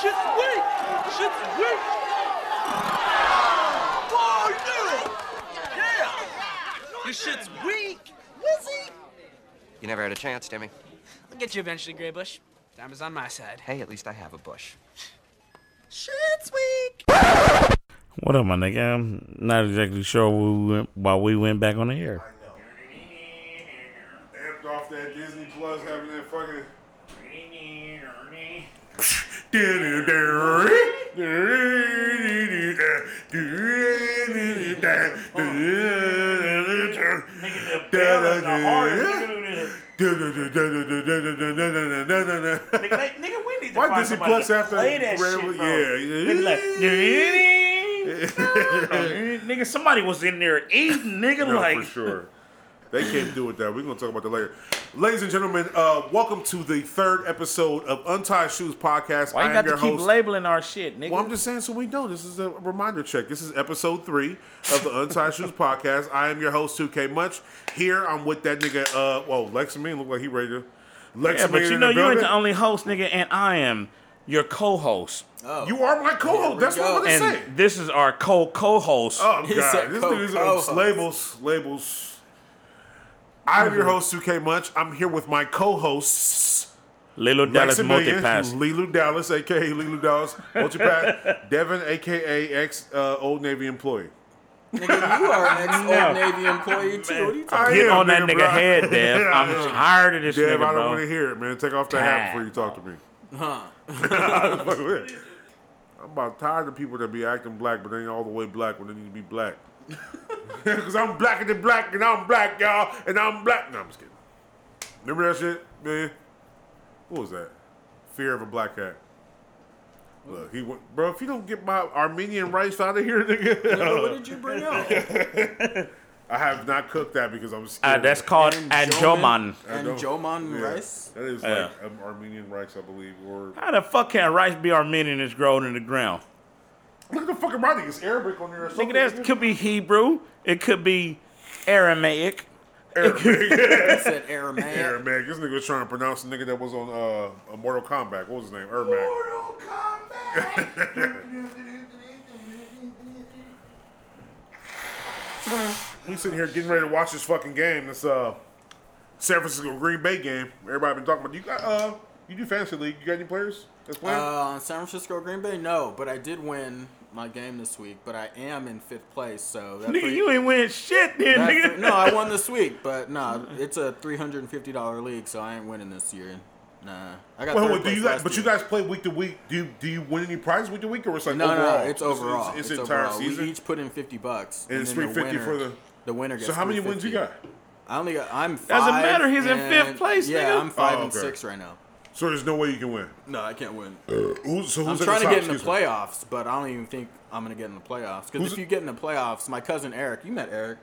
shit's weak. Shit's weak. Oh, yeah. Yeah. Your shit's weak. Wizzy. You never had a chance, Timmy. I'll get you eventually, Graybush. Time is on my side. Hey, at least I have a bush. Shit's weak. What up, my nigga? I'm not exactly sure why we went back on the air. Nigga, we need to Why find Disney somebody Plus after play that Rambo- shit, bro. yeah. Nigga, like, nigga, somebody was in there eating, nigga, No, like. for sure. They can't do it that. We're gonna talk about that later. Ladies and gentlemen, uh, welcome to the third episode of Untied Shoes Podcast. Why I you am got to your keep host. labeling our shit, nigga? Well, I'm just saying so we know. This is a reminder check. This is episode three of the Untied Shoes Podcast. I am your host, 2K Much. Here, I'm with that nigga. Uh, whoa, Lex Man look like he ready to. Lex yeah, but you know the you ain't the only host, nigga, and I am your co-host. Oh. You are my co-host. That's what I'm gonna And say. this is our co-co-host. Oh He god, this co- dude is co-host. labels, labels. I'm your host, 2K Much. I'm here with my co-hosts. Lilo Dallas Multipass. Lilu Dallas, aka Lilu Dallas, Multipass, Devin, aka ex uh, Old Navy employee. Nigga, you are an ex No. Old Navy employee too. What are you talking I Get am, on that nigga, nigga bro. head, Dev. I'm tired of this Dev, nigga, I don't want to hear it, man. Take off that hat before you talk to me. Huh. I'm about tired of people that be acting black, but they ain't all the way black when they need to be black. Because I'm blacker than black, and I'm black, y'all, and I'm black. No, I'm just kidding. Remember that shit, man? What was that? Fear of a black cat. Look, he went, bro. If you don't get my Armenian rice out of here, Nigga, nigga, what did you bring up? I have not cooked that because I'm Uh, scared. that's called Anjoman? Anjoman. I And don't- Joman yeah. rice? That is Yeah. like um, Armenian rice, I believe. Or How the fuck can rice be Armenian It's grown in the ground? Look at the fucking writing. It's Arabic on there. Or something. Nigga, that could be Hebrew. It could be Aramaic. Arabic. I said Aramaic. Aramaic. This nigga was trying to pronounce the nigga that was on uh, a Mortal Kombat. What was his name? Aramaic. Mortal Kombat. So, we sitting here getting ready to watch this fucking game. This uh, San Francisco Green Bay game. Everybody been talking about. You got uh, you do fantasy league. You got any players that's playing? Uh, San Francisco Green Bay? No, but I did win my game this week, but I am in fifth place, so that Nigga, free- you ain't winning shit then, that nigga. free- no, I won this week, but no, it's a three hundred and fifty dollar league, so I ain't winning this year. Nah, I got. Wait, third wait, do you guys? last But you guys play week to week. Do you do you win any prizes week to week, or it's like No, overall? no, no, it's overall. It's, It's, it's, entire overall. season. We each put in fifty bucks, And it's then the 350 for winner- the- the winner gets. so how many wins you got? I only got. I'm five. Doesn't matter, he's in fifth place, Yeah, nigga. I'm five Oh, and six right now. So there's no way you can win. No, I can't win. Who's, so who's I'm trying to get in the Excuse me. playoffs, but I don't even think I'm gonna get in the playoffs. Because if it- you get in the playoffs, my cousin Eric, you met Eric.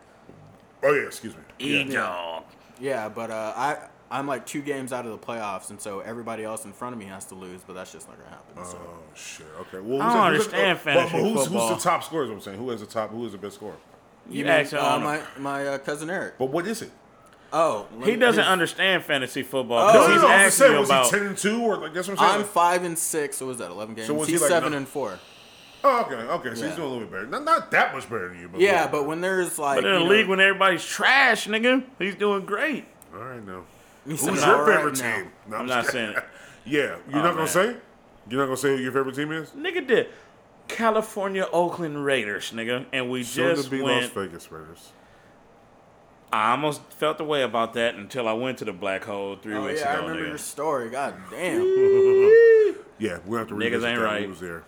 Oh yeah, excuse me. E-dog. Yeah, but uh, I I'm like two games out of the playoffs, and so everybody else in front of me has to lose. But that's just not gonna happen. So Oh shit. Okay. Well, I don't understand well, fantasy who's, Who's football. the top scorer? Is what I'm saying. Who has the top? Who is the best scorer? You mean, actually uh, my my uh, cousin Eric. But what is it? Oh, He doesn't his- understand fantasy football Oh. because no, he's no, no. I'm asking saying, you was about. he ten and two or like that's what I'm saying? I'm five and six. So was that eleven games? So was he He's like seven no- and four. oh, okay, okay. So he's Yeah. doing a little bit better. Not, not that much better than you, but Yeah, but when there's like But in a you know, league when everybody's trash, nigga, he's doing great. all right now. he's Who's all your right favorite now. team? No, I'm just not kidding. saying it. Yeah, you're Oh, not gonna man. say. You're not gonna say who your favorite team is. Nigga did California Oakland Raiders, nigga, and we Soon just to be Las went. Vegas Raiders. I almost felt the way about that until I went to the black hole three Oh weeks yeah, I ago, remember nigga. your story. God damn. Yeah, we have to Niggas revisit ain't that. right. Who was there?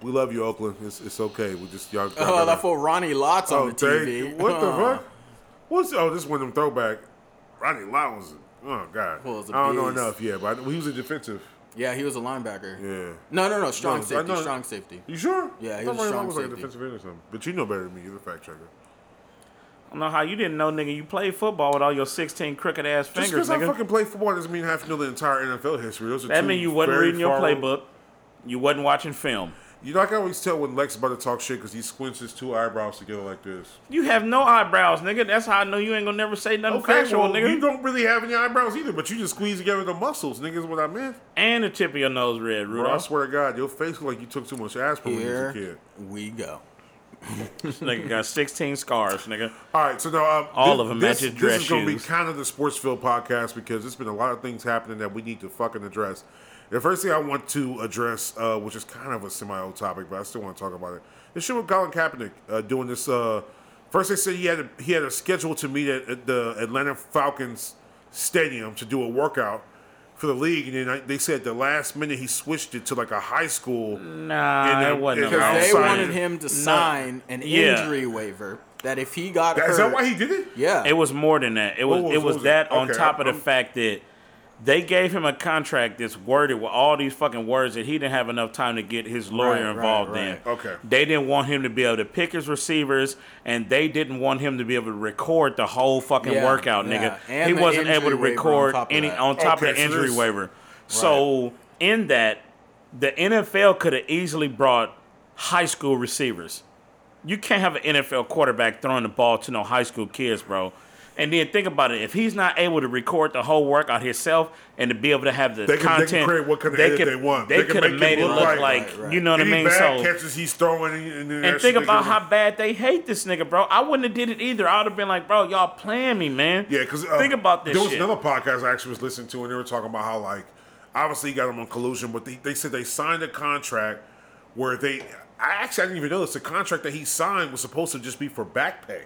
We love you, Oakland. It's, it's okay. We just y'all. Oh, that fool Ronnie Lott's on Oh, the TV. you. What the Oh. fuck? What's oh this one of them throwback? Ronnie Lott was oh god. Well, it's a I don't know enough. Yeah, but I, he was a defensive. Yeah, he was a linebacker. Yeah. No, no, no, strong No, I safety, strong safety. You sure? Yeah, he I was a strong Lott was like a defensive end or something. But you know better than me. You're the fact checker. I don't know how you didn't know, nigga. You played football with all your 16 crooked ass Just fingers, because I nigga. fucking play football doesn't mean I have to know the entire NFL history. Those are That two mean you wasn't very reading your far- playbook. You wasn't watching film. You know, I can always tell when Lex about to talk shit because he squints his two eyebrows together like this. You have no eyebrows, nigga. That's how I know you ain't gonna never say nothing Okay, factual, well, nigga. you don't really have any eyebrows either, but you just squeeze together the muscles, nigga. Is what I meant. and the tip of your nose red, Bro, I Rudolph. swear to God, your face look like you took too much aspirin when you was a Here kid. we go. This nigga got 16 scars, nigga. All right, so now um, All this, of 'em this, match his This is going to be kind of the Sportsville podcast because there's been a lot of things happening that we need to fucking address. The first thing I want to address, uh, which is kind of a semi-old topic, but I still want to talk about it. This shit with Colin Kaepernick uh, doing this. Uh, first, they said he had a, he had a schedule to meet at, at the Atlanta Falcons stadium to do a workout for the league, and then I, they said the last minute he switched it to like a high school. Nah, And it wasn't. Because they wanted him to sign an Yeah. injury waiver that if he got That- hurt, Is that why he did it? yeah, It was more than that. It was was- it was was it? that on Okay, top of the I'm- fact that they gave him a contract that's worded with all these fucking words that he didn't have enough time to get his lawyer Right, right, involved right. in. Okay. They didn't want him to be able to pick his receivers, and they didn't want him to be able to record the whole fucking Yeah, workout, yeah. nigga. And he wasn't able to injury waiver on record top of any on top Okay, of the so injury this- waiver. So in that, the NFL could have easily brought high school receivers. You can't have an NFL quarterback throwing the ball to no high school kids, bro. And then think about it. If he's not able to record the whole workout himself and to be able to have the They can- they can content, create what kind of edit could, they want. They, They could have made it look look like- Right, right. you know what Any I mean. bad So catches he's throwing, and, and, and think about how bad they hate this nigga, bro. I wouldn't have did it either. I would have been like, bro, y'all playing me, man. Yeah, because uh, think about this There was shit. another podcast I actually was listening to, and they were talking about how like obviously he got him on collusion, but they, they said they signed a contract where they. I actually I didn't even know this. The contract that he signed was supposed to just be for back pay,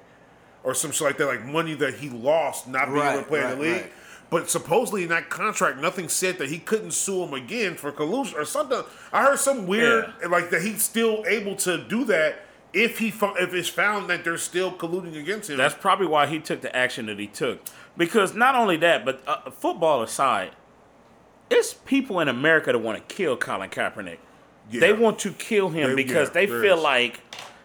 or some shit like that, like money that he lost not being able to Right, play in the league. right. But supposedly in that contract, nothing said that he couldn't sue him again for collusion or something. I heard some weird like that he's still able to do that if he if it's found that they're still colluding against him. That's probably why he took the action that he took. Because not only that, but uh, football aside, it's people in America that want to kill Colin Kaepernick. Yeah. They want to kill him They- because yeah, they feel is. like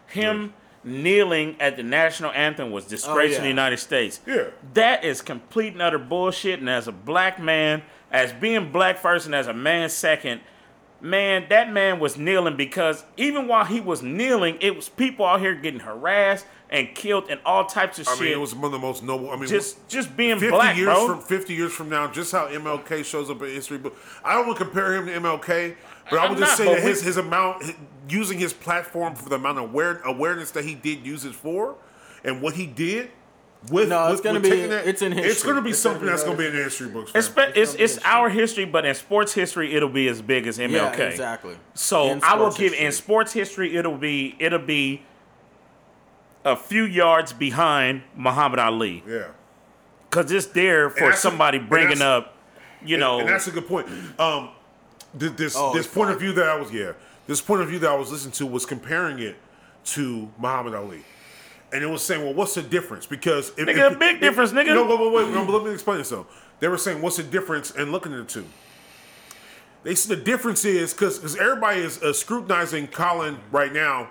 him kneeling at the national anthem was disgrace in oh, the. United States. Yeah. That is complete and utter bullshit. And as a black man, as being black first and as a man second, man, that man was kneeling because even while he was kneeling, it was people out here getting harassed and killed and all types of I shit. mean, it was one of the most noble. I mean, just just being 50 black, years bro. from 50 years from now, just how MLK shows up in history book. I don't want to compare him to MLK, but I I'm would just not, say that his, his amount, hi- using his platform for the amount of aware, awareness that he did use it for, and what he did with, No, it's with, gonna with be- taking that, it's in It's going to be It's something gonna be that's going to be in the history. history books. It's, spe- it's, gonna it's a our history, but in sports history, it'll be as big as MLK. Yeah, exactly. So I will sports give in sports history, it'll be it'll be a few yards behind Muhammad Ali yeah. because it's there for somebody bringing up, you know, and that's a good point. Um, th- this Oh, this it's point of view that I was yeah, this point of view that I was listening to was comparing it to Muhammad Ali, and it was saying, well, what's the difference? Because if, Nigga, if- a big if- difference, nigga. No, wait, wait, wait. No, let me explain this though. They were saying, what's the difference And looking at the two? They said the difference is because everybody is uh, scrutinizing Colin right now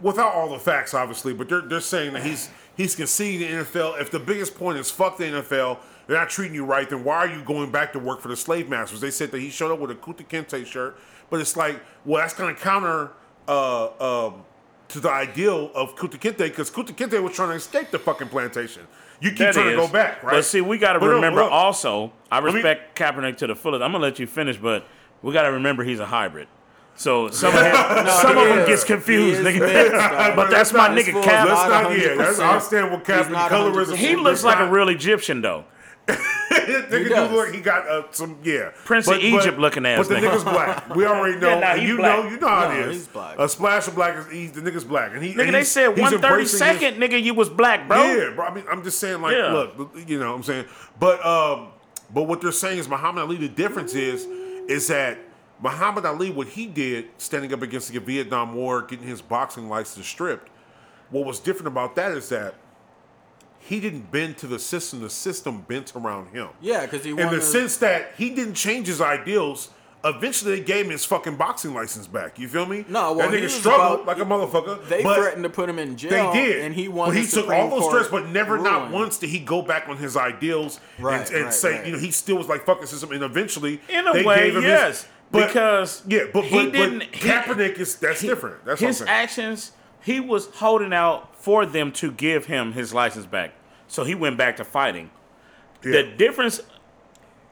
without all the facts, obviously, but they're, they're saying that he's he's conceding the NFL. If the biggest point is fuck the NFL, they're not treating you right, then why are you going back to work for the slave masters? They said that he showed up with a Kunta Kinte shirt, but it's like, well, that's kind of counter uh, um, to the ideal of Kunta Kinte because Kunta Kinte was trying to escape the fucking plantation. You keep that trying to go back, right? But see, we got to remember look, also. I me- respect Kaepernick to the fullest. I'm gonna let you finish, but we got to remember he's a hybrid. So some of him, some of them gets confused, nigga. mixed, but that's my nigga fool Cap. Let's not not, yeah, that's, I understand what He's Captain colorism. He looks like a real Egyptian though. Nigga do does. look he got uh, some yeah. Prince of Egypt looking ass But the nigga. nigga's black. We already know. Yeah, nah, and you black. know, you know how No, it is. he's black. A splash of black is he's, the nigga's black, and he. Nigga, and they said one thirty second, one thirty embracing second, nigga, you was black, bro. Yeah, bro. I mean, I'm just saying, like, Yeah. look, you know, what I'm saying, but um, but what they're saying is Muhammad Ali. The difference is, is that Muhammad Ali, what he did, standing up against the Vietnam War, getting his boxing license stripped. What was different about that is that he didn't bend to the system. The system bent around him. Yeah, because he in the a- sense that he didn't change his ideals. Eventually, they gave him his fucking boxing license back. You feel me? No, well, that he nigga was struggled about- like a motherfucker. They but threatened to put him in jail. They did, and he won. But he the took Supreme all those Court threats, but never, not once did he go back on his ideals Right, and, and right, say, right. you know, he still was like fucking system. And eventually, In a they way, gave him yes. His, But- because Yeah, but, he but, didn't. but he- Kaepernick is that's he- different. That's what I'm his actions. He was holding out for them to give him his license back, so he went back to fighting. Yeah. The difference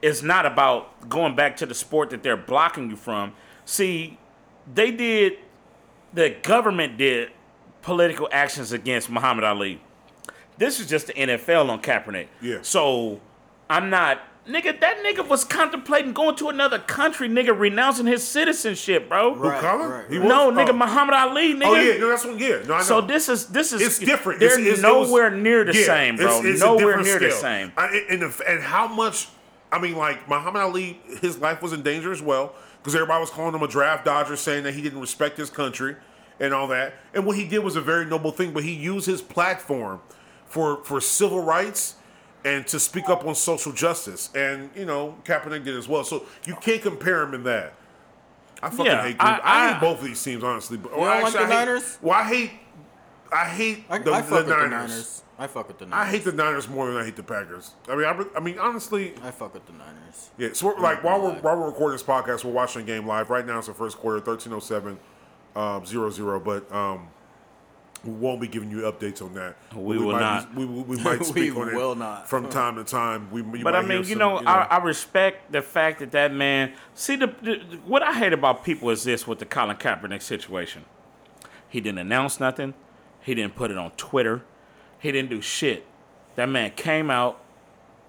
is not about going back to the sport that they're blocking you from. See, they did, the government did political actions against Muhammad Ali. This is just the NFL on Kaepernick. Yeah. So I'm not, nigga. That nigga was contemplating going to another country, nigga, renouncing his citizenship, bro. Right, Colin? right, He right. No, nigga, Oh. Muhammad Ali, oh, nigga. Oh yeah, no, that's what. Yeah, no, I know. So this is this is it's different. They're It's- it's- it was- nowhere near the yeah, same, bro. it's- it's nowhere different near the same. I, and, the, and how much? I mean, like Muhammad Ali, his life was in danger as well because everybody was calling him a draft dodger, saying that he didn't respect his country and all that. And what he did was a very noble thing, but he used his platform for for civil rights and to speak up on social justice. And you know, Kaepernick did as well. So you can't compare him in that. I fucking Yeah, hate. I- I, I- hate both of these teams, honestly. But, You don't like the I hate- Niners? Well, I hate. I hate I, the, I the fuck with Niners. the Niners. I fuck with the I hate the Niners more than I hate the Packers. I mean, I, I mean, honestly, I fuck with the Niners. yeah. So we're, like while we're while we're recording this podcast, we're watching the game live right now. It's the first quarter, thirteen oh seven, um, zero zero. But um, we won't be giving you updates on that. We will might not. Be, we, we we might We speak on it not. from time to time. We, But I mean, you some, know, I, I respect the fact that that man. See, the, the what I hate about people is this with the Colin Kaepernick situation. He didn't announce nothing. He didn't put it on Twitter. He didn't do shit. That man came out,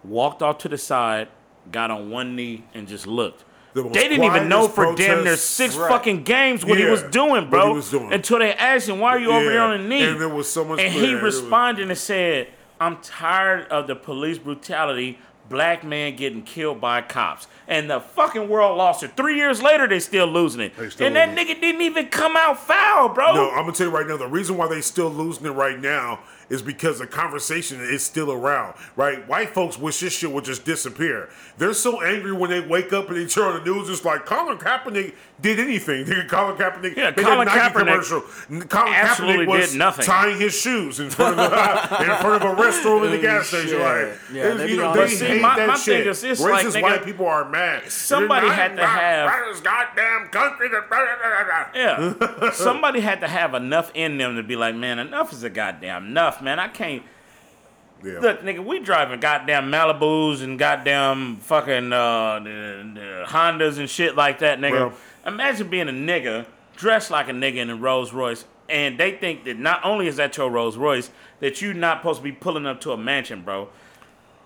walked off to the side, got on one knee, and just looked. They didn't even know for damn near six Right. fucking games what he was doing, bro. was doing. Until they asked him, "Why are you over Yeah, there on the knee?" and there was so much- And he it was- responded and said, "I'm tired of the police brutality. Black man getting killed by cops." And the fucking world lost it. Three years later, they still losing it. Still and that nigga didn't even come out foul, bro. No, I'm gonna tell you right now. The reason why they still losing it right now is because the conversation is still around. Right? White folks wish this shit would just disappear. They're so angry when they wake up and they turn on the news. It's like Colin Kaepernick did anything. Nigga, Colin Kaepernick. Yeah, they Colin did a Nike Kaepernick commercial. Colin absolutely Kaepernick was did nothing. tying his shoes in front of the, in front of a restroom in the gas station. Shit. Like, Yeah, it's- they you know, on they that shit. hate My- that my shit. thing is this, Racist like, nigga, white people are mad. somebody had to have- this goddamn country. That, blah, blah, blah, blah. Yeah. Somebody had to have enough in them to be like, man, enough is a goddamn enough, man. I can't. Yeah. Look, nigga, we driving goddamn Malibus and goddamn fucking uh, the, the Hondas and shit like that, nigga. Well- Imagine being a nigga dressed like a nigga in a Rolls Royce, and they think that not only is that your Rolls Royce, that you not supposed to be pulling up to a mansion, bro.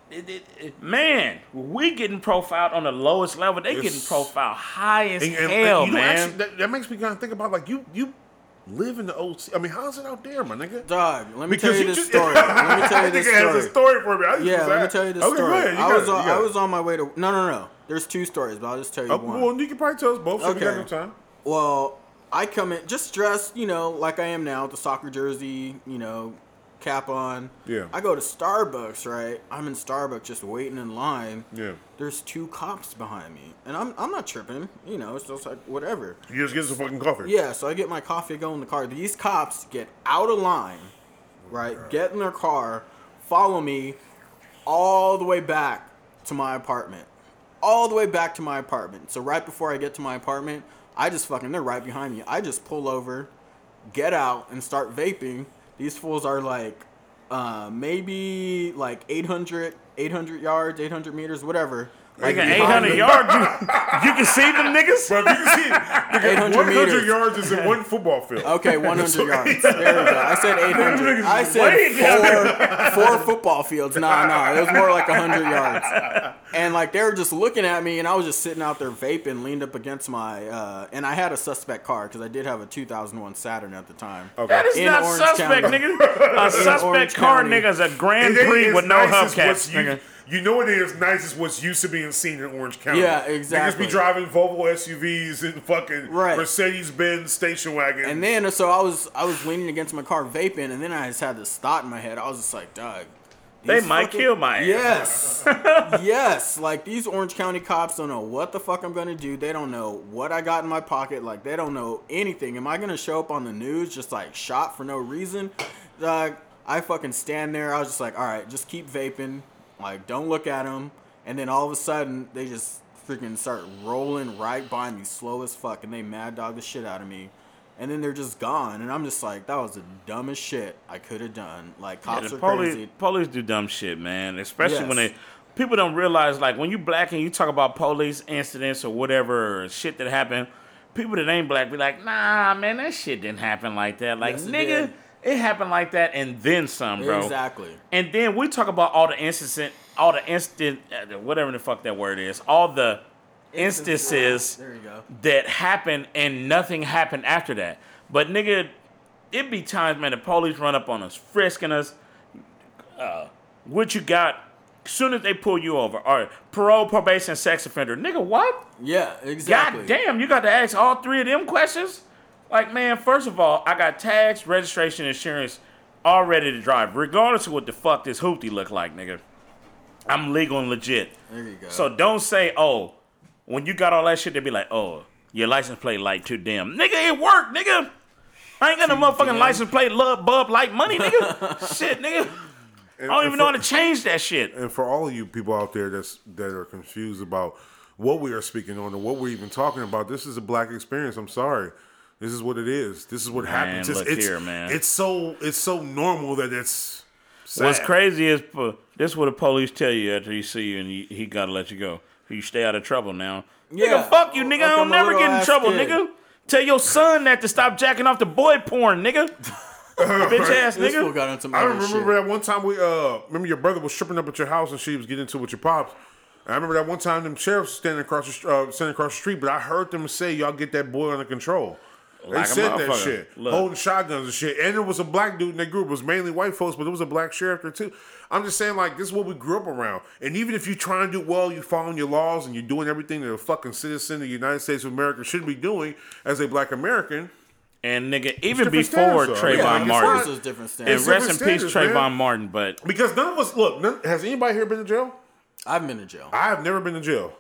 It- it- it- man, we getting profiled on the lowest level. They getting profiled high as And- and- hell, and, you know, man. actually, that, that makes me kind of think about like you you live in the OC. I mean, how's it out there, my nigga? Dog, let me tell you this just- story. Let me tell you this it has a story. story for me. I Yeah, let me tell you this okay, story. Go ahead. You I was on, you I was on my way to. No, no, no. There's two stories, but I'll just tell you Oh, one. well, you can probably tell us both. So we got Okay. time. Well, I come in just dressed, you know, like I am now, with the soccer jersey, you know, cap on. Yeah. I go to Starbucks, right? I'm in Starbucks just waiting in line. Yeah. There's two cops behind me, and I'm I'm not tripping. You know, it's just like whatever. You just get some fucking coffee. Yeah, so I get my coffee, go in the car. These cops get out of line, right? Get in their car, follow me all the way back to my apartment. All the way back to my apartment. So right before I get to my apartment, I just fucking they're right behind me. I just pull over, get out, and start vaping. These fools are like uh, maybe like 800, 800 yards, 800 meters, whatever. Like Nigga, 800 me. yards, you, you can see them niggas? But if you can see, nigga, 800 100 meters. yards is in one football field. Okay, 100 yards. There we go. I said 800. I said four, four football fields. Nah, nah. It was more like 100 yards. And like they were just looking at me, and I was just sitting out there vaping, leaned up against my. Uh, and I had a suspect car because I did have a 2001 Saturn at the time. That is In not Orange suspect, County. nigga. A suspect Orange car, County. nigga, is a Grand Prix with no nice hubcaps, what's nigga. You, you know what it is nice is what's used to being seen in Orange County. Yeah, exactly. Niggas exactly. be driving Volvo SUVs and fucking Right. Mercedes Benz station wagon. And then so I was I was leaning against my car vaping, and then I just had this thought in my head. I was just like, Doug. They might fucking- kill my ass. Yes. yes. Like these Orange County cops don't know what the fuck I'm gonna do. They don't know what I got in my pocket. Like they don't know anything. Am I gonna show up on the news just like shot for no reason? Like I fucking stand there. I was just like, all right, just keep vaping. Like don't look at them. And then all of a sudden they just freaking start rolling right by me, slow as fuck, and they mad dog the shit out of me. And then they're just gone, and I'm just like, that was the dumbest shit I could have done. Like Yeah, cops the are police, crazy. police do dumb shit, man. Especially when they people don't realize like when you black and you talk about police incidents or whatever or shit that happened, people that ain't black be like, nah, man, that shit didn't happen like that. Like, Yes, nigga. It happened like that and then some, bro. Exactly. And then we talk about all the instances, all the instant, uh, whatever the fuck that word is, all the instances There you go. that happened and nothing happened after that. But nigga, it be times, man, the police run up on us, frisking us. Uh, what you got? Soon as they pull you over, or parole, probation, sex offender, nigga, what? Yeah, exactly. God damn, you got to ask all three of them questions? Like, man, first of all, I got tax, registration, insurance all ready to drive, regardless of what the fuck this hoopty look like, nigga. I'm legal and legit. There you go. So don't say, oh, when you got all that shit, they be like, oh, your license plate light too dim. Nigga, it worked, nigga. I ain't got no motherfucking dim. license plate love bub light money, nigga. shit, nigga. I don't even know how to change that shit. And for all of you people out there that's that are confused about what we are speaking on and what we're even talking about, this is a black experience. I'm sorry. This is what it is. This is what Man, happens. It's, look it's, here, man. it's so it's so normal that it's sad. What's crazy is uh, this is what the police tell you after you see you and he, he gotta let you go. You stay out of trouble now. Yeah. Nigga, fuck you, nigga. Like I don't I'm never get in trouble, kid. nigga. Tell your son that to stop jacking off the boy porn, nigga. Bitch ass This nigga. got on some I remember shit. that one time we uh remember your brother was tripping up at your house and she was getting into it with your pops. I remember that one time them sheriffs standing across the uh, standing across the street, but I heard them say y'all get that boy under control. They Like a said that shit, Look. holding shotguns and shit. And there was a black dude in that group. It was mainly white folks, but there was a black sheriff there too. I'm just saying, like, this is what we grew up around. And even if you try and do well, you're following your laws and you're doing everything that a fucking citizen of the United States of America should be doing as a black American. And nigga, even before standards. Trayvon Yeah, Yeah, Martin. Martin. different And rest in peace, Trayvon man. Martin. But Because none of us look. None, has anybody here been to jail? I've been to jail. I have never been to jail.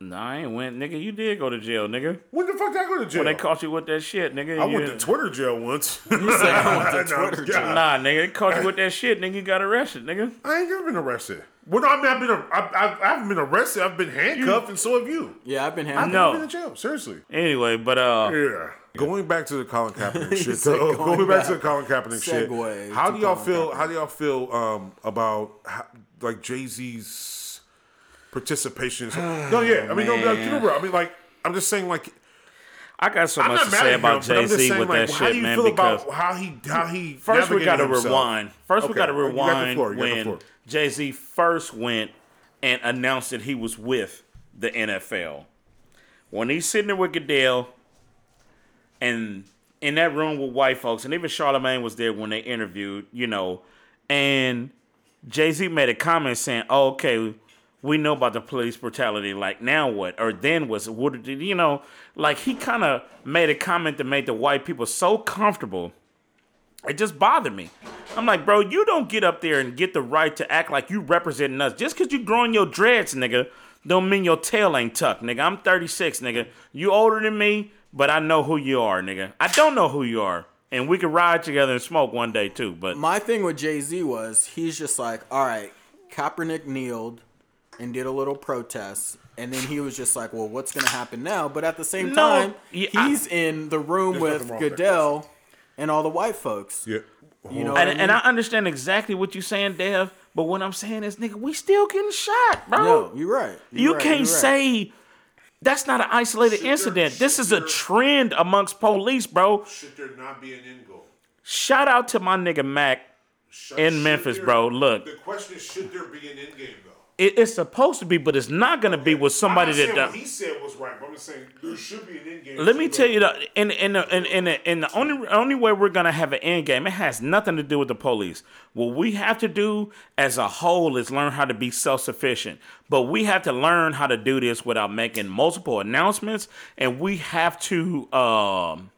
Nah, I ain't went, nigga. You did go to jail, nigga. When the fuck did I go to jail? When they caught you with that shit, nigga. I you- went to Twitter jail once. You said I went to Twitter jail. Nah, nigga, they caught you with that shit, nigga. You got arrested, nigga. I ain't never been arrested. Well, no, I mean, I've been, a, I, I, I haven't been arrested. I've been handcuffed, and so have you. Yeah, I've been handcuffed. I've handcuffed. No. never been to jail. Seriously. Anyway, but uh, Yeah. Going back to the Colin Kaepernick shit. though, going going, back, to the back. Colin Kaepernick shit. Segue How do y'all Colin feel? Kaepernick. How do y'all feel um, about how, like Jay Z's participation? no, yeah. I mean, no, no, man. remember, I mean, like, I'm just saying, like, I got so I'm much to say at him, about Jay Z saying, with like, that how shit, do you man. feel Because about how he, how he? First, we got to rewind. First, we got to you got the rewind got when Jay Z first went and announced that he was with the NFL. When he's sitting there with Goodell and in that room with white folks, and even Charlamagne was there when they interviewed, you know, and Jay Z made a comment saying, oh, "Okay, we know about the police brutality. Like now what? Or then was what? did You know, like he kind of made a comment that made the white people so comfortable it just bothered me. I'm like, bro, you don't get up there and get the right to act like you representing us. Just because you growing your dreads, nigga, don't mean your tail ain't tucked, nigga. I'm 36, nigga. You older than me, but I know who you are, nigga. I don't know who you are. And we could ride together and smoke one day too, but My thing with Jay Z was he's just like, all right, Kaepernick kneeled and did a little protest. And then he was just like, well, what's going to happen now? But at the same No, time, yeah, I- he's in the room with nothing wrong with that Goodell and all the white folks. Yeah. You know, and, what I and? I understand exactly what you're saying, Dev. But what I'm saying is, nigga, we still getting shot, bro. no, you're right. You're you right, can't right. say that's not an isolated Should there- incident. This should is a trend amongst police, bro. Should there not be an end goal? Shout out to my nigga Mac. Should- In Memphis, there- bro, look. The question is, should there be an end game though? It, it's supposed to be, but it's not gonna be with somebody that. done- what he said was right, but I'm just saying there should be an end game. Let me tell you in in the in, in, the, in the only only way we're gonna have an end game. It has nothing to do with the police. What we have to do as a whole is learn how to be self sufficient. But we have to learn how to do this without making multiple announcements, and we have to um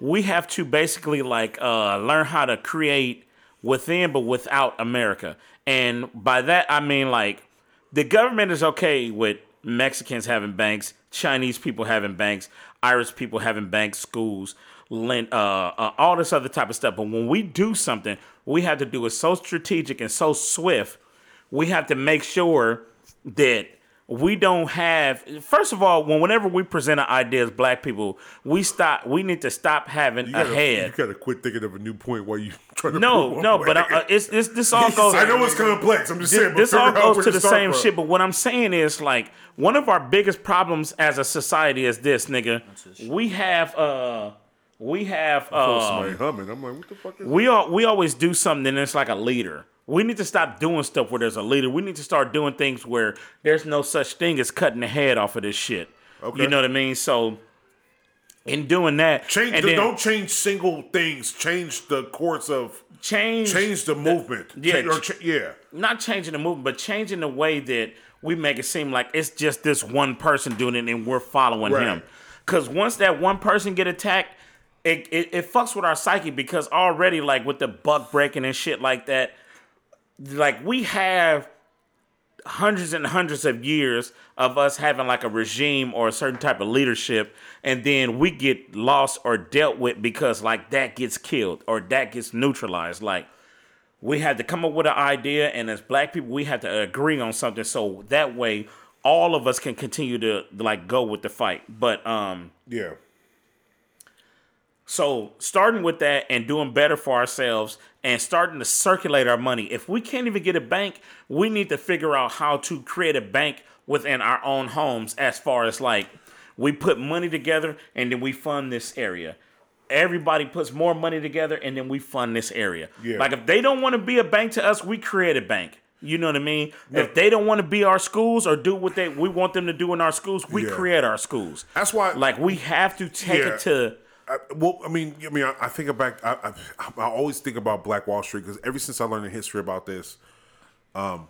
we have to basically like uh learn how to create within but without America. And by that I mean like the government is okay with Mexicans having banks, Chinese people having banks, Irish people having banks, schools, lend, uh, uh, all this other type of stuff. But when we do something, we have to do it so strategic and so swift. We have to make sure that we don't have first of all when whenever we present an idea as black people we stop we need to stop having You a gotta, head You gotta quit thinking of a new point while you trying to no no but point. uh, it's, it's this all goes I know it's complex. I'm just saying. this, but this all goes where to the same from. shit but what i'm saying is like one of our biggest problems as a society is this nigga we have uh we have I feel uh somebody humming. I'm like, what the fuck is we all we always do something and it's like a leader. We need to stop doing stuff where there's a leader. We need to start doing things where there's no such thing as cutting the head off of this shit. Okay. You know what I mean? So in doing that, Change. and the, then don't change single things. Change the course of. change Change the movement. yeah, Cha- or cha- yeah. not changing the movement, but changing the way that we make it seem like it's just this one person doing it and we're following Right. him. Because once that one person get attacked, it, it it fucks with our psyche because already like with the buck breaking and shit like that, like we have hundreds and hundreds of years of us having like a regime or a certain type of leadership and then we get lost or dealt with because like that gets killed or that gets neutralized like we had to come up with an idea and as black people we had to agree on something so that way all of us can continue to like go with the fight but um Yeah. So starting with that and doing better for ourselves and starting to circulate our money. If we can't even get a bank, we need to figure out how to create a bank within our own homes as far as like we put money together and then we fund this area. Everybody puts more money together and then we fund this area. Yeah. Like if they don't want to be a bank to us, we create a bank. You know what I mean? If they don't want to be our schools or do what they we want them to do in our schools, we Yeah. create our schools. That's why- like we have to take it to I, well, I mean, I mean, I, I think about, I, I, I always think about Black Wall Street because ever since I learned the history about this, um,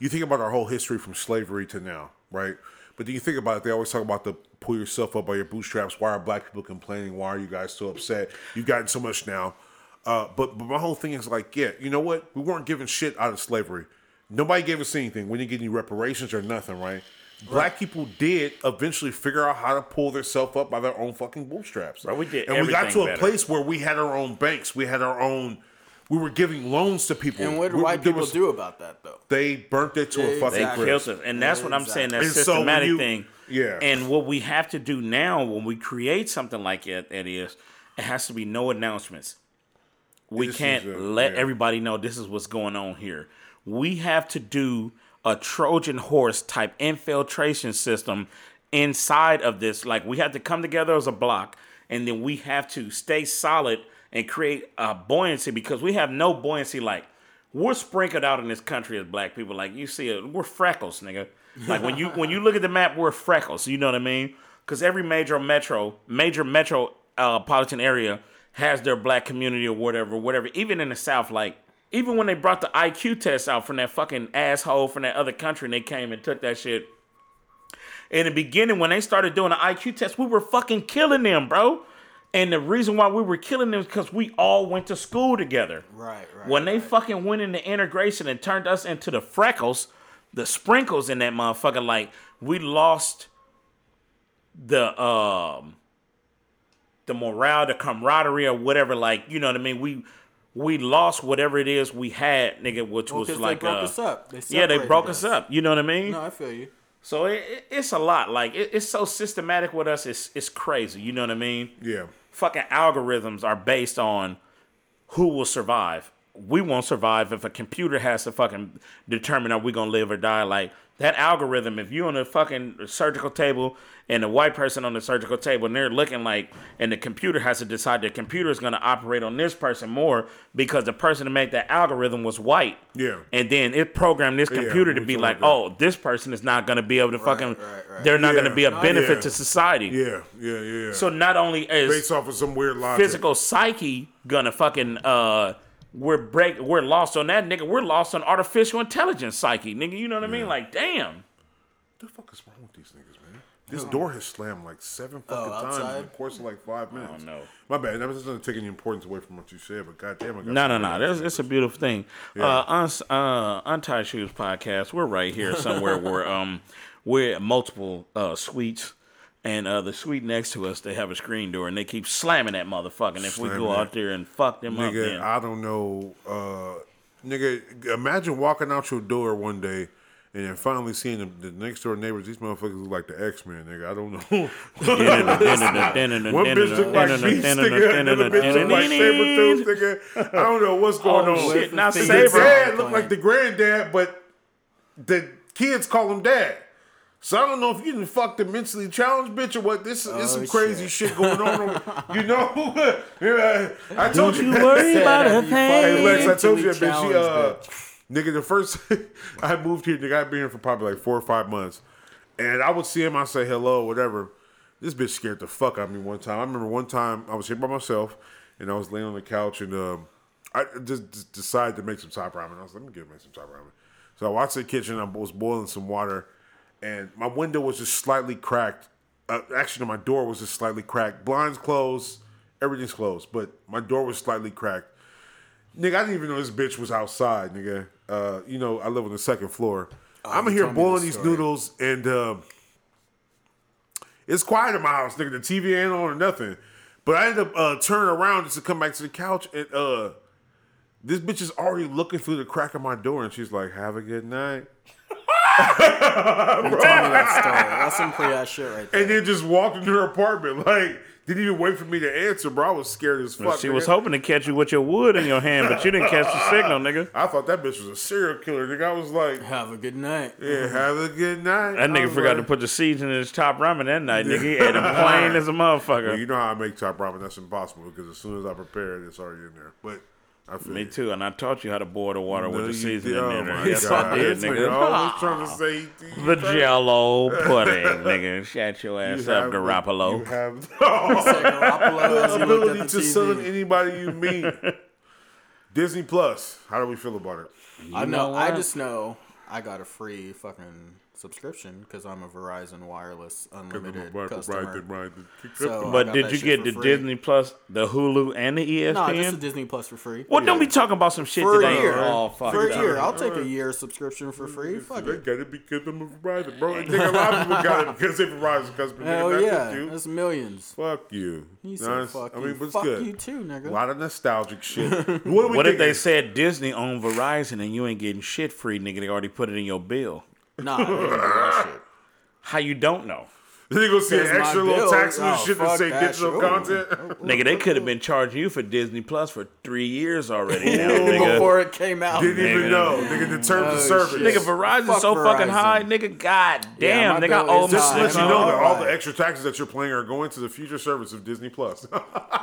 you think about our whole history from slavery to now, right? But then you think about it, they always talk about the pull yourself up by your bootstraps. Why are black people complaining? Why are you guys so upset? You've gotten so much now. Uh, but, but my whole thing is like, yeah, you know what? We weren't given shit out of slavery. Nobody gave us anything. We didn't get any reparations or nothing, right? Black people did eventually figure out how to pull themselves up by their own fucking bootstraps. Bro, we did and we got to a better. place where we had our own banks. We had our own. We were giving loans to people. And what do We- white people was- do about that though? They burnt it to Yeah, a fucking They Exactly. crisp. killed us, and that's what I'm saying. That And so when systematic you- thing. yeah. And what we have to do now, when we create something like it, it is, it has to be no announcements. We This can't a- let yeah. everybody know this is what's going on here. We have to do a Trojan horse type infiltration system inside of this. Like we have to come together as a block, and then we have to stay solid and create a buoyancy because we have no buoyancy. Like we're sprinkled out in this country as black people. Like you see, it, we're freckles, nigga. Like when you when you look at the map, we're freckles. You know what I mean? Because every major metro, major metropolitan uh, area has their black community or whatever, whatever. Even in the South, like even when they brought the IQ test out from that fucking asshole from that other country, and they came and took that shit. In the beginning, when they started doing the IQ test, we were fucking killing them, bro. And the reason why we were killing them is because we all went to school together. Right, right, When they fucking went into integration and turned us into the freckles, the sprinkles in that motherfucker, like we lost the um the morale, the camaraderie, or whatever. Like you know what I mean. We we lost whatever it is we had, nigga, which Well, was 'cause they like broke uh, us up. They yeah, they broke us. us up. You know what I mean? No, I feel you. So it, it, it's a lot. Like it, it's so systematic with us. It's it's crazy. You know what I mean? Yeah. Fucking algorithms are based on who will survive. We won't survive if a computer has to fucking determine are we gonna live or die. Like that algorithm, if you're on a fucking surgical table and a white person on the surgical table and they're looking like, and the computer has to decide the computer is gonna operate on this person more because the person to make that algorithm was white. Yeah. And then it programmed this Yeah, computer to be like, oh, this person is not gonna be able to fucking, right, right. they're not Yeah. gonna be a No, benefit yeah. to society. Yeah. Yeah. Yeah. So not only is based off of some weird logic. physical psyche gonna fucking uh we're break we're lost on that nigga. We're lost on artificial intelligence psyche, nigga. You know what I mean? Like, damn. What the fuck is wrong with these niggas, man? This door has slammed like seven fucking times in Oh, the course of like five minutes. Oh no. My bad. That doesn't take any importance away from what you said, but goddamn, I got No, no, some no. That's it's a beautiful thing. Uh, uns, uh, Untied Shoes podcast. We're right here somewhere where um we're at multiple uh suites. And uh, the suite next to us, they have a screen door, and they keep slamming that motherfucker. And if we go out there and fuck them up, Nigga, then I don't know. Uh, nigga, imagine walking out your door one day And then finally seeing the, the next door neighbors, these motherfuckers look like the X Men, nigga. I don't know. One bitch look like Beast, nigga. Another bitch look like Sabretooth, nigga. I don't know what's going Oh, on. shit, not Saber. dad look like the granddad, but the kids call him dad. So I don't know if you didn't fuck the mentally challenged bitch or what. This is Oh, some crazy shit. shit. going on. you know, I told you. you worry about a Have you Hey Lex, I told you that bitch. She, uh, challenged nigga, the first I moved here, nigga, I've been here for probably like four or five months, and I would see him, I say hello, whatever. This bitch scared the fuck out of me one time. I remember one time I was here by myself, and I was laying on the couch, and um, I just, just decided to make some top ramen. I was like, let me get make some top ramen. So I watched the kitchen. I was boiling some water, and my window was just slightly cracked. Uh, actually, no, my door was just slightly cracked. Blinds closed, everything's closed, but my door was slightly cracked. Nigga, I didn't even know this bitch was outside, nigga. Uh, you know, I live on the second floor. I'm you here boiling these noodles, and um, it's quiet in my house, nigga. The TV ain't on or nothing. But I ended up uh, turning around just to come back to the couch, and uh, this bitch is already looking through the crack of my door, and she's like, "Have a good night." Tell me that story. That's some pretty ass shit right there. And then just walked into her apartment, like didn't even wait for me to answer, bro. I was scared as fuck. She nigga. was hoping to catch you with your wood in your hand, but you didn't catch the signal, nigga. I thought that bitch was a serial killer, nigga. I was like, Have a good night. yeah, have a good night. That nigga was forgot to put the seeds in his top ramen that night, nigga. He ate him plain as a Well, motherfucker. you know how I make top ramen. That's impossible because as soon as I prepare it, it's already in there. But I feel Me you. too, and I taught you how to boil the water No, with the seasoning did- in oh there. my Yes, God. I did, This nigga. always trying to say The jello pudding, nigga. Shut your ass you up, have the- Garoppolo. You have Garoppolo as the ability to the summon anybody you meet. Disney Plus. How do we feel about it? I know know. I just know I got a free fucking subscription because I'm a Verizon wireless unlimited customer. So But did you get the free. Disney Plus, the Hulu, and the ESPN? No, just the Disney Plus for free. well, don't be talking about some shit For a that ain't year. all fucked For a year, I'll take a year subscription for free. Fuck They it. got it because I'm a Verizon, bro. I think a lot of people got it because they're Verizon customers. Hell nigga. Yeah, you. that's millions. Fuck you. He Nah, said, it's- "Fuck I mean, but it's Fuck good. you too, nigga. A lot of nostalgic shit. What, What if they said Disney owned Verizon and you ain't getting shit free, nigga? They already put it in your bill. Nah. How you don't know? They gonna see an extra little tax and Oh, shit to say that digital shit. content. Nigga, they could have been charging you for Disney Plus for three years already. Now, nigga. Before it came out. Didn't even know. Nigga, the terms Oh, of service. shit. Nigga, Verizon's Fuck so fucking high, nigga. God damn, my nigga, I bill owe is my Just to let you know know. that all the extra taxes that you're paying are going to the future service of Disney Plus.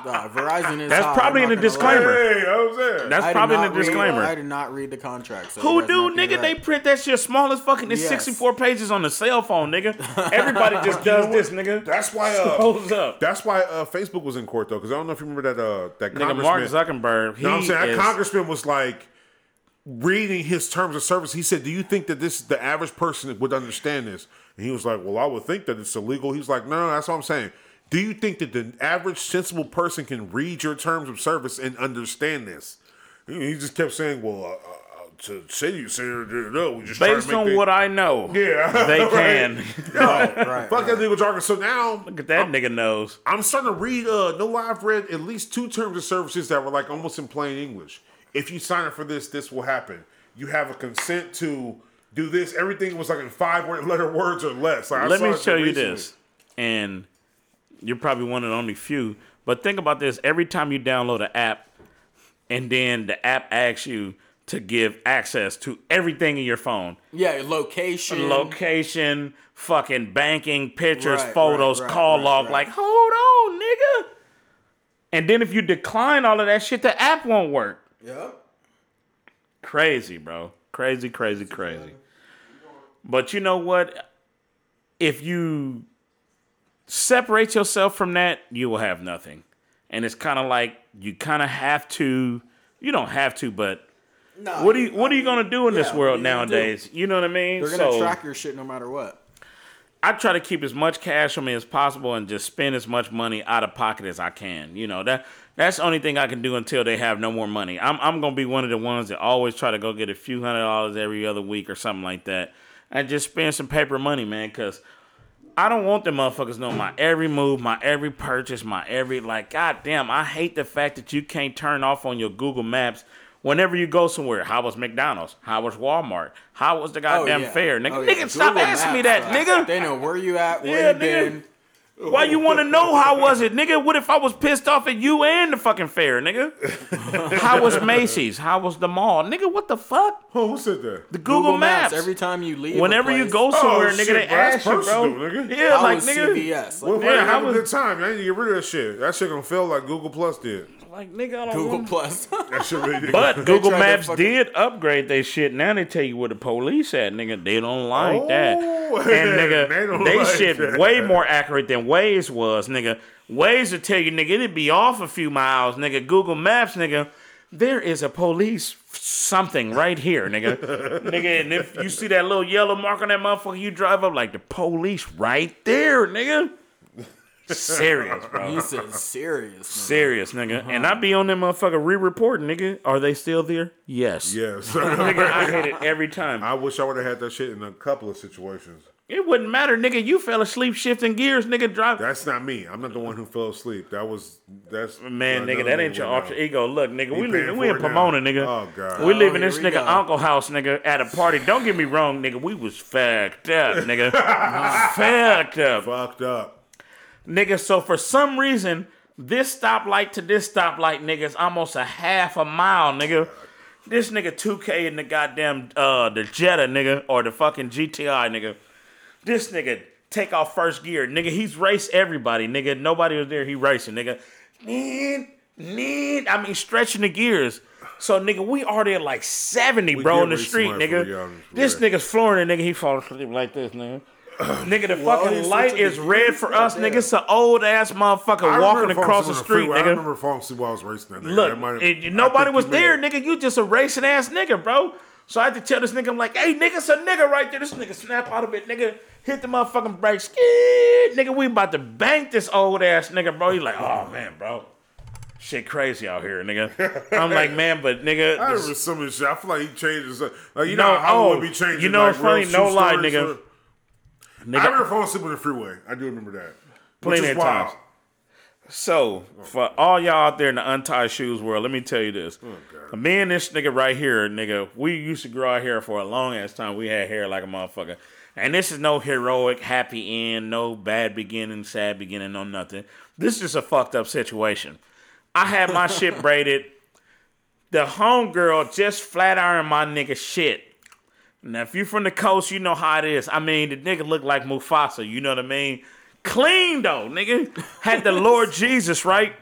Nah, Verizon is That's high, probably in the disclaimer. hey, I was there. That's I probably in the disclaimer. I did not read the contract. Who do, nigga? They print that shit small as fucking. It's 64 pages on the cell phone, nigga. Everybody just does this, nigga. That's why. Uh, Scrolls up. that's why uh, Facebook was in court though, because I don't know if you remember that. Uh, that Nigga, Mark congressman. Zuckerberg. No, I'm saying that congressman was like reading his terms of service. He said, "Do you think that this the average person would understand this?" And he was like, "Well, I would think that it's illegal." He's like, "No, no, that's what I'm saying." Do you think that the average sensible person can read your terms of service and understand this? He he just kept saying, "Well, uh, uh, to say you say no, we just try to based make on the- what I know, Yeah, they right. can. Right, Fuck that legal jargon. So now Look at that nigga nose. I'm starting to read. Uh, no I've read at least two terms of services that were like almost in plain English. If you sign up for this, this will happen. You have a consent to do this. Everything was like in five word, letter words or less. Like, Let saw me show you recently. this, and you're probably one of the only few. But think about this: every time you download an app, and then the app asks you to give access to everything in your phone, Yeah, location. location, fucking banking, pictures, Right, photos, right, right, call log. Like, hold on, nigga. And then if you decline all of that shit, the app won't work. Yep. Crazy, bro. Crazy, crazy, crazy. But you know what? If you separate yourself from that, you will have nothing. And it's kind of like you kind of have to. You don't have to, but What are you what are you gonna do in this yeah, what world you nowadays? You know what I mean? They're gonna So, track your shit no matter what. I try to keep as much cash on me as possible and just spend as much money out of pocket as I can. You know that that's the only thing I can do until they have no more money. I'm I'm gonna be one of the ones that always try to go get a few hundred dollars every other week or something like that, and just spend some paper money, man. Cause I don't want them motherfuckers know my every move, my every purchase, my every like. God damn, I hate the fact that you can't turn off on your Google Maps Whenever you go somewhere, how was McDonald's? How was Walmart? How was the oh, goddamn Oh, yeah. fair? Oh, nigga, Oh, yeah. nigga, stop Google asking me that, nigga. They know where you at, where Yeah, you nigga. been. Why you want to know how was it, nigga? What if I was pissed off at you and the fucking fair, nigga? how was Macy's? How was the mall, nigga? What the fuck? Oh, who said that? The Google, Maps. Every time you leave. a Whenever you go oh, somewhere, Oh, nigga, shit, they bro, ask you, bro. personal, nigga. Yeah, How like was nigga, CVS? What Like, if Yeah, I how have a was- good time? I need to get rid of that shit. That shit gonna fail like Google Plus did. Like nigga, I don't Google want- Plus. That shit really did. But Google Maps fucking- did upgrade their shit. Now they tell you where the police at, nigga. They don't like that. Oh, And nigga, they don't they like shit that. way more accurate than Waze was, nigga. Waze will tell you, nigga, it'd be off a few miles, nigga. Google Maps, nigga. There is a police something right here, nigga. nigga, and if you see that little yellow mark on that motherfucker, you drive up like the police right there, nigga. Serious, bro. he said serious. man. Serious, nigga. And uh-huh. I be on that motherfucker re-reporting, nigga. Are they still there? Yes. Yes. Nigga, I hate it every time. I wish I would have had that shit in a couple of situations. It wouldn't matter, nigga. You fell asleep shifting gears, nigga. Drive. That's not me. I'm not the one who fell asleep. That was that's Man, nigga, that ain't your alter ego. Look, nigga, He we paying live, we in it now. Pomona, nigga. Oh, God. We Oh, live in oh, this we nigga go. uncle house, nigga, at a party. Don't get me wrong, nigga. We was fucked up, nigga. fucked up. Fucked up. Nigga, so for some reason, this stoplight to this stoplight, nigga, is almost a half a mile, nigga. This nigga 2K in the goddamn uh the Jetta, nigga, or the fucking GTI, nigga. This nigga take off first gear, nigga. He's race everybody, nigga. Nobody was there. He racing, nigga. Need, need. I mean, stretching the gears. So, nigga, we already at like 70, We bro, in the street, nigga. This nigga's flooring it, nigga. He falls asleep like this, nigga. nigga, the Well, fucking light is red for us, nigga. It's an old ass motherfucker walking across the street, freeway. I nigga. remember falling asleep while I was racing that. Nigga. Look, That nobody was there, nigga. You just a racing ass nigga, bro. So I had to tell this nigga, I'm like, hey, nigga, it's a nigga right there. This nigga snap out of it, nigga. Hit the motherfucking brakes. Skid. Nigga, we about to bank this old ass nigga, bro. He like, oh, man, bro. Shit crazy out here, nigga. I'm like, man, but nigga. I remember some of this shit. I feel like he changes. Like you No, know how oh, be changing. you know like, funny? No lie, nigga. for- nigga I remember falling asleep on the freeway. I do remember that. Plenty of times. So, for all y'all out there in the untied shoes world, let me tell you this. Oh, God. Me and this nigga right here, nigga, we used to grow our hair for a long ass time. We had hair like a motherfucker. And this is no heroic, happy end, no bad beginning, sad beginning, no nothing. This is a fucked up situation. I had my shit braided. The homegirl just flat ironed my nigga shit. Now, if you're from the coast, you know how it is. I mean, the nigga looked like Mufasa. You know what I mean? Clean though, nigga. Had the Lord Jesus, right?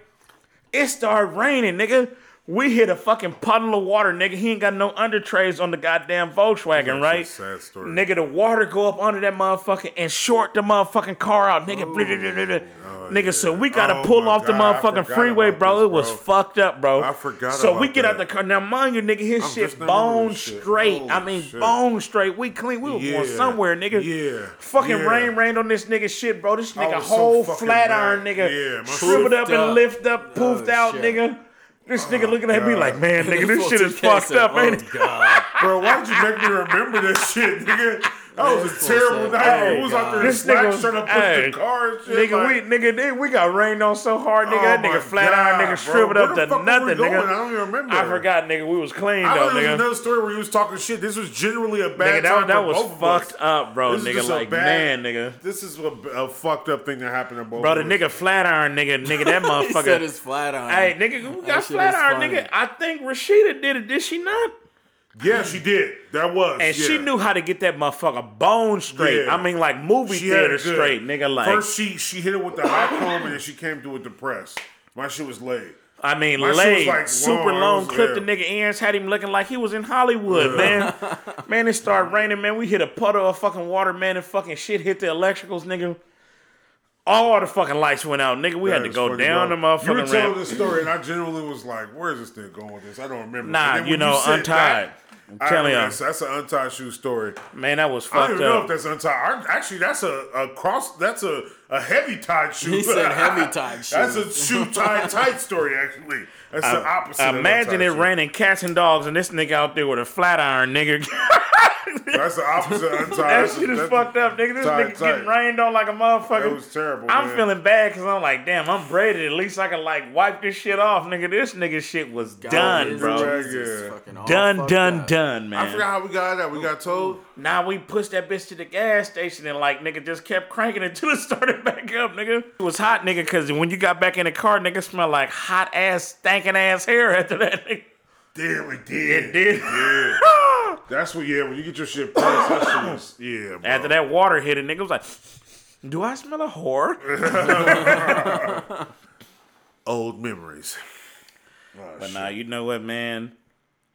It started raining, nigga. We hit a fucking puddle of water, nigga. He ain't got no under trays on the goddamn Volkswagen, right? sad story. Nigga, the water go up under that motherfucker and short the motherfucking car out, nigga. Blah, blah, blah, blah, blah. Oh, nigga, so we gotta Oh, pull my off the God, I motherfucking forgot freeway, about bro. this, It was bro. fucked up, bro. I forgot So we about get out that. the car. Now, mind you, nigga, his I'm shit remembering bone this shit. straight. I Holy mean, shit. bone straight. We clean. We was going Yeah. somewhere, nigga. Yeah. Fucking Yeah. rain rained on this nigga shit, bro. This nigga was so whole fucking flat mad. iron, nigga. Yeah, my shriveled up and Up. lift up, poofed Oh, out, shit. nigga. This nigga looking at me like, man, nigga, this shit is fucked up, ain't oh, it? God. Bro, why did you make me remember that shit, nigga? That was a terrible so night. sad. It was out there This nigga- trying to push hey, the car and shit. Nigga, like, we nigga, they, we got rained on so hard, nigga. oh that nigga flat iron, nigga bro. shriveled up to fuck were we nothing, nigga. I don't even remember. I forgot, nigga. We was clean I though, thought there nigga. another story where he was talking shit. This was generally a Nigga, bad that, time that for was both of us. fucked up, bro. This is Nigga, just a like bad- man, nigga. This is a, a fucked up thing that happened to both Bro, the nigga flat iron, nigga, nigga, that He said motherfucker. it's flat iron. Hey, nigga, we That got flat iron, nigga. I think Rashida did it, did she not? Yeah, she did. That was. And she knew how to get that motherfucker bone straight. Yeah. I mean, like movie She theater straight, nigga. Like, First, she she hit it with the high comb, and then she came through with the press. My shit was laid. I mean, My laid, was, like, super long. long, was- yeah. The nigga ears had him looking like he was in Hollywood, man. man, it started raining, man. We hit a puddle of fucking water, man, and fucking shit hit the electricals, nigga. All the fucking lights went out, nigga. We had to go down the motherfucking You were telling ramp. this story, and I genuinely was like, "Where's this thing going with this?" I don't remember. Nah, you know, said Untied. that, I'm I telling remember y'all. That's, that's an untied shoe story. Man, that was fucked up. I don't fucked even know if up. that's untied. I, actually, that's a, a cross. That's a a heavy tied shoe. He said heavy tied shoe. That's a shoe tied tight story, actually. That's the opposite. Imagine tight it shoe. raining cats and dogs, and this nigga out there with a flat iron, nigga. That's the opposite. of untied. that That's- shit is fucked up, nigga. This tight, nigga tight. getting rained on like a motherfucker. It was terrible. I'm man. feeling bad because I'm like, damn, I'm braided. At least I can like wipe this shit off, nigga. This nigga shit was done, bro. Jesus is Yeah. fucking all Done, fucked done, up. Done, man. I forgot how we got that. We got told. Now we pushed that bitch to the gas station and like nigga just kept cranking it until it started back up, nigga. It was hot, nigga, because when you got back in the car, nigga smelled like hot ass, stankin' ass hair after that. Nigga. Damn, we did. It did. Yeah. That's what. Yeah, when you get your shit pressed, that shit was. Yeah. Bro. After that water hit it, nigga was like, "Do I smell a whore?" old memories. Ah, but nah, you know what, man?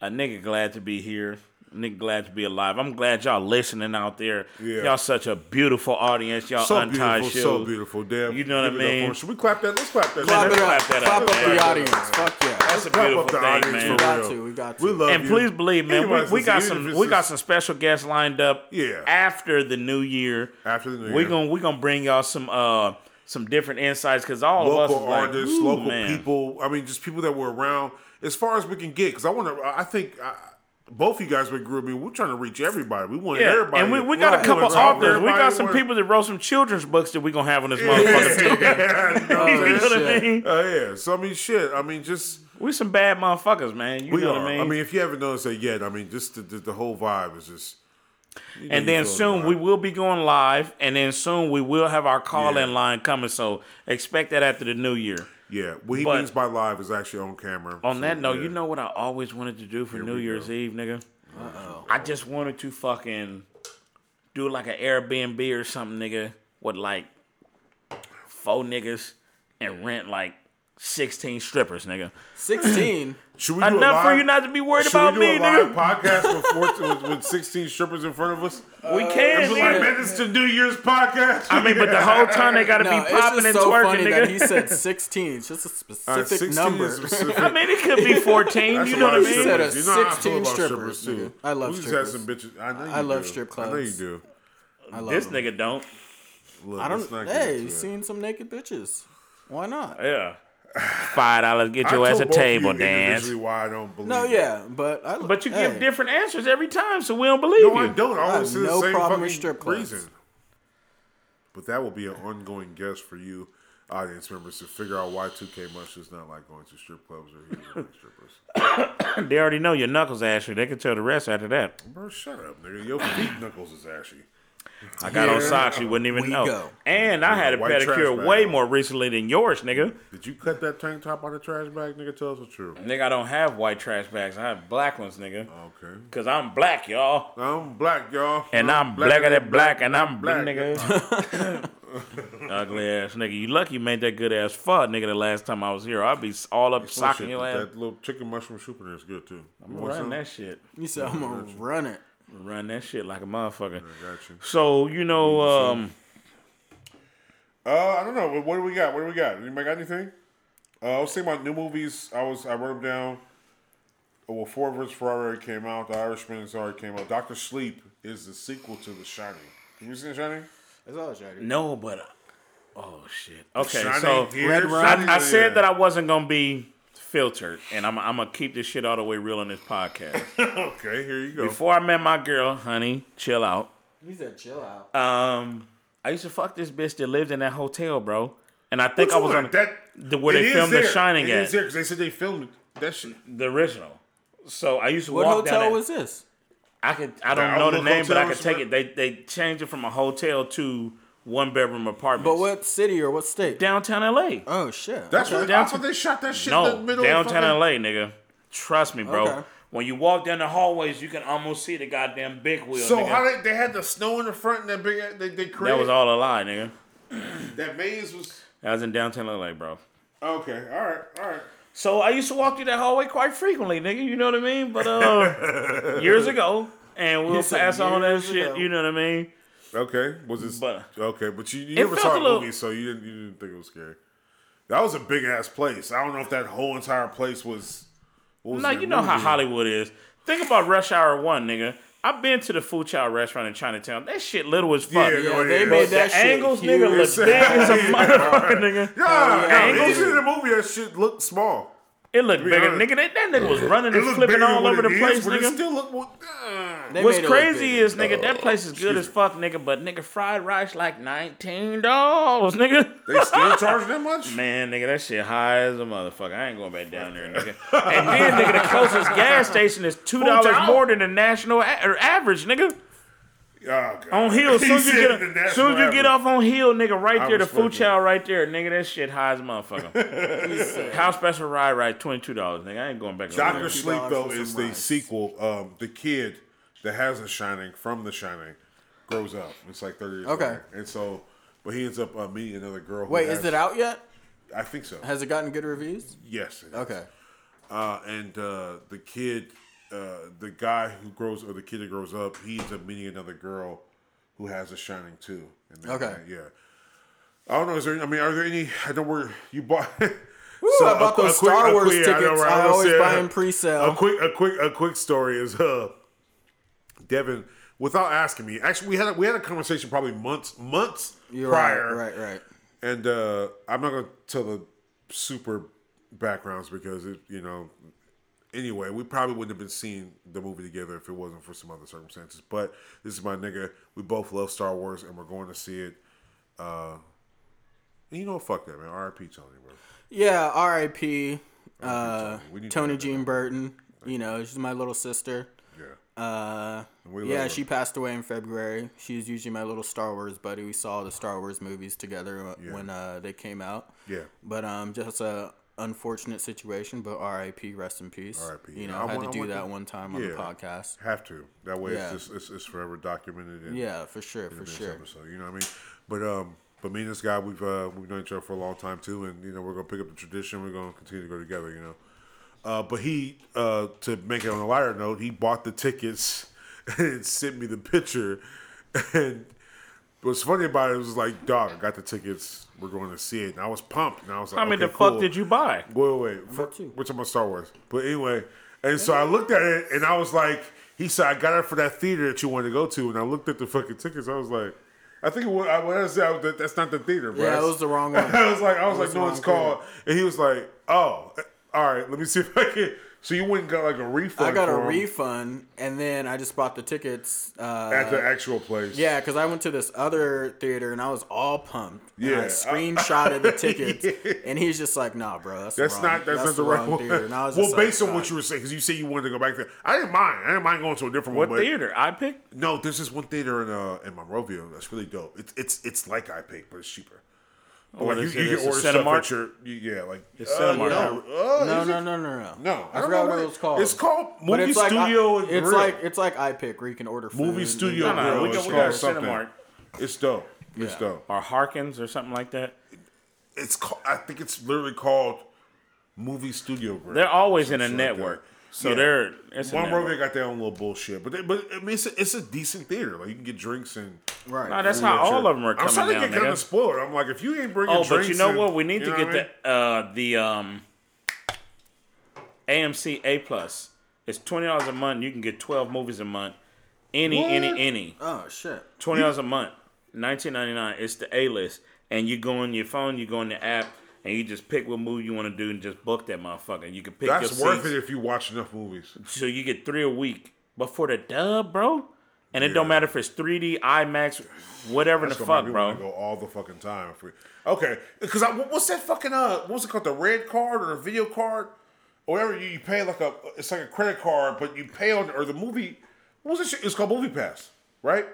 A nigga glad to be here. A nigga glad to be alive. I'm glad y'all listening out there. Yeah. Y'all such a beautiful audience. Y'all So untied beautiful, show. so beautiful. Damn. You know what I Give it up mean? Should we clap that? Let's clap that. Clap Let's it up. clap that Clap up, up man. the audience. Fuck yeah. That's a Clap beautiful up the thing, audience man. for We got real. to. We got to. We love And you. please believe, man, we, we got some we got some special guests lined up. Yeah. After the new year, After the new year, we year. gonna we gonna bring y'all some uh some different insights because all of us local is like, artists, local man. people. I mean, just people that were around as far as we can get. Because I want to. I think uh, both you guys would agree with me. We're trying to reach everybody. We want Yeah, everybody. and we, we got a couple We want authors. We got to some work. people that wrote some children's books that we gonna have on this motherfucker too. Yeah, no, Oh, you know what I mean? uh, yeah. So I mean, shit. I mean, just We some bad motherfuckers, man. You we know are. what I mean? I mean? mean, if you haven't noticed that yet, I mean, just the, the, the whole vibe is just. You know and then soon we will be going live, and then soon we will have our call in Yeah. line coming. So expect that after the new year. Yeah, what he But- means by live is actually on camera. On So, that note, yeah. you know what I always wanted to do for New Year's go. Eve, nigga? I just wanted to fucking do like an Airbnb or something, nigga, with like four niggas and rent like 16 strippers, nigga. 16. Should we do a Enough for you not to be worried Should about we do me, a live nigga. podcast with, 14, with, with 16 strippers in front of us? We uh, can, It's like, nigga. man, this is the New Year's podcast. I mean, but the whole time they gotta No, be it's popping just and so twerking, funny nigga. that he said 16. It's just a All right, specific 16 number. specific. I mean, it could be 14. That's you a know lot what I of mean? He said a. You know how I feel 16 about strippers, too. nigga. I love we just had some bitches. I know you I love do. strip I know you clubs. do. I love This them. nigga don't. Look, I don't. let's not get Hey, into you it. seen some naked bitches? Why not? Yeah. Five dollars get I your ass a table you dance. Why I don't believe. No, it. yeah, but I. But you hey, give different answers every time, so we don't believe No, you. No, I don't. I I always have say the no same problem with strip clubs. reason. But that will be an ongoing guess for you, audience members, to figure out why 2K Mush is not like going to strip clubs or he strippers. They already know your knuckles ashy. They can tell the rest after that. Bro, shut up, nigga. Your feet knuckles is ashy. I got on socks you wouldn't even We know. go. And I had a White trash pedicure bag way more recently than yours, nigga. Did you cut that tank top out of the trash bag, nigga? Tell us the truth. Nigga, I don't have white trash bags. I have black ones, nigga. Okay. Cause I'm black, y'all. I'm black, y'all. And I'm blacker than black, and I'm black, black, nigga. Ugly ass nigga. You lucky you made that good ass fud, nigga. The last time I was here, I'd be all up socking your ass. That little chicken mushroom soup in there is good too. I'm running that shit. You said I'm gonna run it. Run that shit like a motherfucker. I got you. So you know, um, Uh, I don't know. What, what do we got? What do we got? Anybody got anything? Uh, I was thinking about new movies. I was I wrote them down. Oh, well, Ford vs Ferrari already came out. The Irishman has already came out. Doctor Sleep is the sequel to The Shining. Have you seen The Shining? That's all shady. no, but oh shit. Okay, so Red I, I there. said that I wasn't gonna be filtered, and I'm I'm gonna keep this shit all the way real on this podcast. okay, here you go. Before I met my girl, honey, chill out. He said chill out. Um, I used to fuck this bitch that lived in that hotel, bro. And I think Which I was one? on that. the where they is filmed The. Shining It at is there because they said they filmed. That shit. the original. So I used to What walk down hotel was this? I could I don't The know the name, but I could take it. They they changed it from a hotel to one bedroom apartment. But what city or what state? downtown LA? Oh shit. That's okay. what I Downtown- thought they shot that shit in the No, middle downtown of fucking, LA, nigga. Trust me, bro. Okay. When you walk down the hallways, you can almost see the goddamn big wheel. So nigga. how they, they had the snow in the front and that big they they that was all a lie, nigga. that maze was That was in downtown LA, bro. okay. All right, all right. So I used to walk through that hallway quite frequently, nigga. You know what I mean? But uh, years ago, and we'll pass on that years shit. ago. You know what I mean? Okay, was this But- okay? But you, you It never felt saw the little- movie, so you didn't you didn't think it was scary. That was a big ass place. I don't know if that whole entire place was. What was Now you know how? Hollywood is. Think about Rush Hour One, nigga. I've been to the Foo Chow restaurant in Chinatown. That shit little as fuck. Yeah, Yeah, Oh, they yeah. made the that shit angles, huge. nigga, look big as a Yeah. motherfucker, nigga. Yeah, yeah, no, they you see in the movie that shit looked small. It looked be bigger, honest. nigga. That, that nigga was running It and flipping all over the it place, is, it nigga. still looked more. uh, What's made look crazy is, nigga, that place is good as fuck, nigga. But nigga, fried rice like nineteen dollars, nigga. They still charge that much? Man, nigga, that shit high as a motherfucker. I ain't going back down there, nigga. And then, nigga, the closest gas station is two dollars more than the national a- or average, nigga. Oh, On Hill, soon as you get, said the soon as you get off on Hill, nigga, right I there, the food it. chow right there, nigga, that shit high as a motherfucker. House special ride, right, twenty two dollars, nigga. I ain't going back. over Doctor. Sleep though is the rice. sequel. Um, the kid that has The Shining from The Shining grows up. It's like thirty years. Okay. later. and so, but he ends up uh, meeting another girl. Wait, has- is it out yet? I think so. Has it gotten good reviews? yes. it is. Okay. Uh, and uh, the kid, uh, the guy who grows, or the kid that grows up, he ends up meeting another girl who has a shining too. And then, Okay. uh, yeah. I don't know. Is there? I mean, are there any? I know where you bought. Woo, I bought those Star Wars tickets. I always buy them pre-sale. A quick, a quick, a quick story is uh, Devin, without asking me. Actually, we had a, we had a conversation probably months months You're prior, right, right, right. and uh, I'm not gonna tell the super backgrounds because it, you know. Anyway, we probably wouldn't have been seeing the movie together if it wasn't for some other circumstances. But this is my nigga. We both love Star Wars, and we're going to see it. Uh, you know, fuck that, man. R.I.P. Tony, bro. Yeah, R.I.P. Uh, Tony. Tony that. Jean Burton. You know, she's my little sister. Yeah. Uh, yeah, she passed away in February. She was usually my little Star Wars buddy. We saw the Star Wars movies together uh, Yeah. when uh, they came out. Yeah. But um, just a unfortunate situation. But R.I.P. Rest in peace. R.I.P. You know, I I had want- to do that to- one time on Yeah. the podcast. Have to. That way Yeah. it's, just, it's it's forever documented. In, Yeah, for sure, for this sure. Episode, you know what I mean? But um, but me and this guy, we've uh, we've known each other for a long time too, and you know we're gonna pick up the tradition. We're gonna continue to go together. You know. Uh, but he, uh, to make it on a lighter note, he bought the tickets and sent me the picture. And what's funny about it was like, dog, I got the tickets. We're going to see it, and I was pumped. And I was like, How many okay, the fuck did you buy? Wait, wait, wait. For, two. we're talking about Star Wars. But anyway, and so I looked at it and I was like, he said, I got it for that theater that you wanted to go to. And I looked at the fucking tickets. I was like, I think it was, I, when I said that, that's not the theater, bro. Yeah, it was the wrong one. I was like, I was It like, was no, it's wrong called. And he was like, oh, all right, let me see if I can. So you went and got like a refund. I got a for 'em refund, and then I just bought the tickets. Uh, at the actual place. Yeah, because I went to this other theater and I was all pumped. And Yeah. I screenshotted the tickets, and he's just like, "Nah, bro, that's, the That's wrong, not that's, not the right one. theater." And I was well, just like, based on "God." what you were saying, because you said you wanted to go back there, I didn't mind. I didn't mind going to a different What one. but- theater? I picked. No, there's this one theater in uh in Monrovia that's really dope. It's it's it's like iPay, but it's cheaper. But what like, is you, it? you It's can a order stuff Cinemark? at your you, yeah like It's Cinemark. no, uh, No, no, no, no, no. no. I, don't forgot know what it was called. It's called Movie it's Studio. I- and it's Grill. like it's like iPic, where you can order food. Movie Studio No, no, Grill. we it's got, we got something. Cinemark It's dope. It's Yeah. dope. or Harkins or something like that. It's called. I think it's literally called Movie Studio Grill. They're always in a Something like network, so Yeah. they're it's a Monrovia network. got their own little bullshit, but they, but I mean it's a, it's a decent theater. Like you can get drinks and. Right. No, that's Yeah, how all sure. of them are I'm coming starting to down. get kind nigga. of spoiled. I'm like, if you ain't bringing Oh, drinks, Oh, but you know and- what? We need to get what I mean? the uh, the um, AMC A plus. It's twenty dollars a month. You can get twelve movies a month. Any, What? any, any. oh shit. Twenty dollars a month. Nineteen ninety nine. It's the A list, and you go on your phone, you go on the app, and you just pick what movie you want to do, and just book that motherfucker. You can pick That's your worth seats. it if you watch enough movies. So you get three a week. But for the dub, bro, and it Yeah. don't matter if it's 3D, IMAX, whatever That's the fuck, bro. Go all the fucking time. For, okay, because what's that fucking uh? What was it called? The red card or a video card or whatever? You, you pay like a it's like a credit card, but you pay on or the movie. What was it? shit? It's called Movie Pass, right?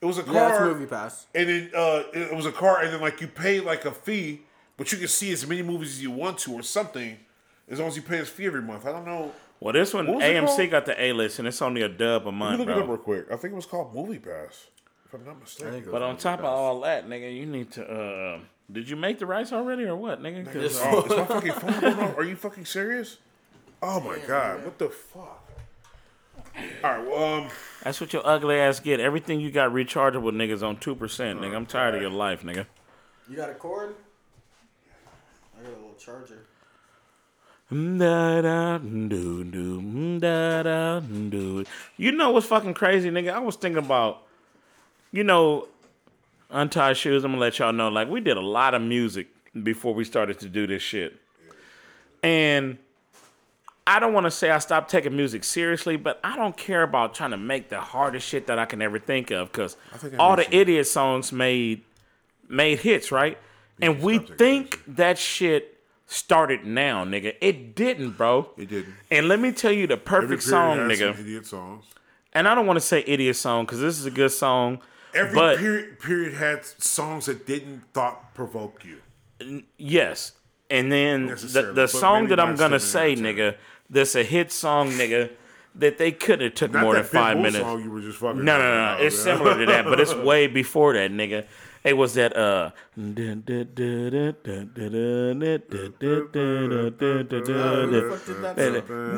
It was a card. Yeah, it's movie pass. And then uh, it it was a card, and then like you pay like a fee, but you can see as many movies as you want to or something, as long as you pay this fee every month. I don't know. Well, this one What was it AMC got the A list, and it's only a dub a Let me month, look it up real quick. I think it was called Movie Pass, if I'm not mistaken. But on top of all that, nigga, you need to. uh Did you make the rice already or what, nigga? uh, Oh, is my fucking phone going off? Are you fucking serious? Oh my god, what the fuck? All right, well, um, that's what your ugly ass get. Everything you got rechargeable, niggas on two percent, nigga. I'm tired of your life, nigga. You got a cord? I got a little charger. Da da do do da da do. You know what's fucking crazy, nigga? I was thinking about, you know, untied shoes. I'm gonna let y'all know. Like we did a lot of music before we started to do this shit, and I don't want to say I stopped taking music seriously, but I don't care about trying to make the hardest shit that I can ever think of because all the idiot songs made made hits, right? And we think that shit started now, nigga. It didn't, bro. It didn't. And let me tell you the perfect song, has nigga. Idiot songs. And I don't want to say idiot song because this is a good song. Every but period period had songs that didn't thought provoke you. yes. And then the, the song that I'm gonna say, out of ten. nigga, that's a hit song, nigga, that they could have took Not more than five minutes. song you were just fucking. No, no, no, no. It's similar to that, but it's way before that, nigga. It was that uh